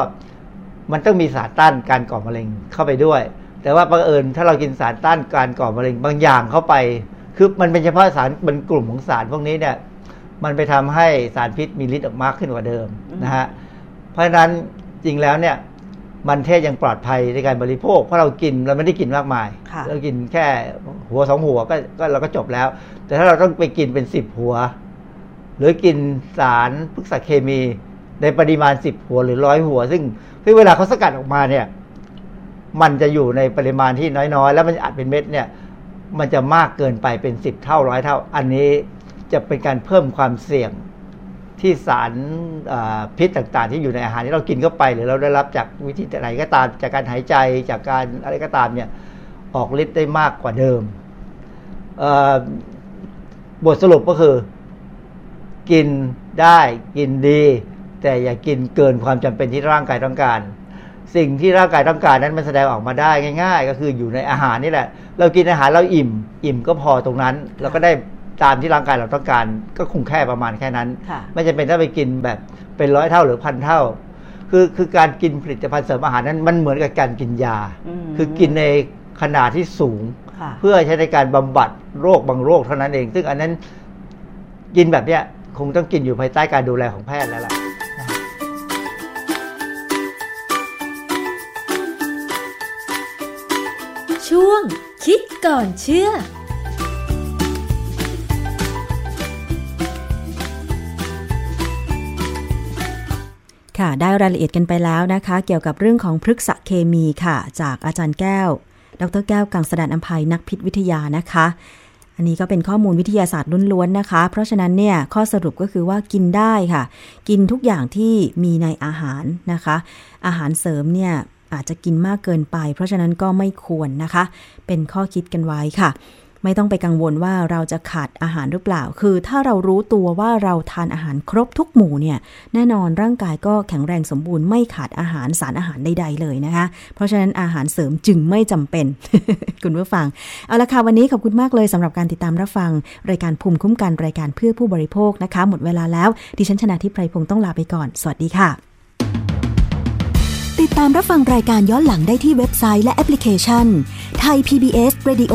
มันต้องมีสารต้านการก่อมะเร็งเข้าไปด้วย แต่ว่าบังเอิญถ้าเรากินสารต้านการก่อมะเร็งบางอย่างเข้าไป คือมันเป็นเฉพาะสารเป็นกลุ่มของสารพวกนี้เนี่ยมันไปทำให้สารพิษมีฤทธิ์ออกมากขึ้นกว่าเดิมนะฮะเพราะฉะนั้นจริงแล้วเนี่ยมันเทศยังปลอดภัยในการบริโภค เพราะเรากินเราไม่ได้กินมากมายค่ะเรากินแค่หัวสองหัวก็ก็เราก็จบแล้ว แต่ถ้าเราต้องไปกินเป็นสิบหัวห รือกินสารพฤกษเคมีในปริมาณสิบหัวหรือร้อยหัว ซึ่งซึ่งเวลาเขาสกัดออกมาเนี่ย มันจะอยู่ในปริมาณที่น้อยๆ แล้วมันอัดเป็นเม็ดเนี่ย มันจะมากเกินไปเป็นสิบเท่าร้อยเท่า อันนี้จะเป็นการเพิ่มความเสี่ยงที่สารพิษต่างๆ ที่อยู่ในอาหารที่เรากินเข้าไป หรือเราได้รับจากวิธีไหนก็ตาม จากการหายใจจากการอะไรก็ตามเนี่ยออกฤทธิ์ได้มากกว่าเดิมบทสรุปก็คือ กินได้กินดี แต่อย่ากินเกินความจำเป็นที่ร่างกายต้องการ สิ่งที่ร่างกายต้องการนั้นมันแสดงออกมาได้ง่าย ๆ ก็คืออยู่ในอาหารนี่แหละ เรากินอาหารเราอิ่ม อิ่มก็พอตรงนั้น เราก็ได้ตามที่ร่างกายเราต้องการ ก็คงแค่ประมาณแค่นั้นค่ะไม่จำเป็นต้องไปกินแบบเป็นร้อยเท่าหรือพันเท่าคือคือการกินผลิตภัณฑ์เสริมอาหารนั้นมันเหมือนกับการกินยาอืมคือกินในขนาดที่สูงค่ะเพื่อใช้ในการบำบัดโรคบางโรคเท่านั้นเอง ซึ่งอันนั้นกินแบบเนี้ย คงต้องกินอยู่ภายใต้การดูแลของแพทย์แล้วล่ะช่วงคิดก่อนเชื่อค่ะได้รายละเอียดกันไปแล้วนะคะ เกี่ยวกับเรื่องของพฤกษเคมีค่ะ จากอาจารย์แก้ว ดรแก้วกังสดานอัมภัยนักพิษวิทยานะคะ อันนี้ก็เป็นข้อมูลวิทยาศาสตร์ล้วนๆนะคะ เพราะฉะนั้นเนี่ยข้อสรุปก็คือว่ากินได้ค่ะ กินทุกอย่างที่มีในอาหารนะคะ อาหารเสริมเนี่ยอาจจะกินมากเกินไป เพราะฉะนั้นก็ไม่ควรนะคะ เป็นข้อคิดกันไว้ค่ะ ไม่ต้องไปกังวลว่าเราจะขาดอาหารหรือเปล่า คือถ้าเรารู้ตัวว่าเราทานอาหารครบทุกหมู่เนี่ย แน่นอนร่างกายก็แข็งแรงสมบูรณ์ไม่ขาดอาหารสารอาหารใดๆเลยนะคะ เพราะฉะนั้นอาหารเสริมจึงไม่จำเป็น คุณผู้ฟัง เอาละค่ะวันนี้ขอบคุณมากเลยสำหรับการติดตามรับฟัง รายการภูมิคุ้มกันรายการเพื่อผู้บริโภคนะคะ หมดเวลาแล้ว ดิฉันชนะทิพไพรพงศ์ต้องลาไปก่อน สวัสดีค่ะ ติดตามรับฟังรายการย้อนหลังได้ที่เว็บไซต์และแอปพลิเคชันไทย PBS Radio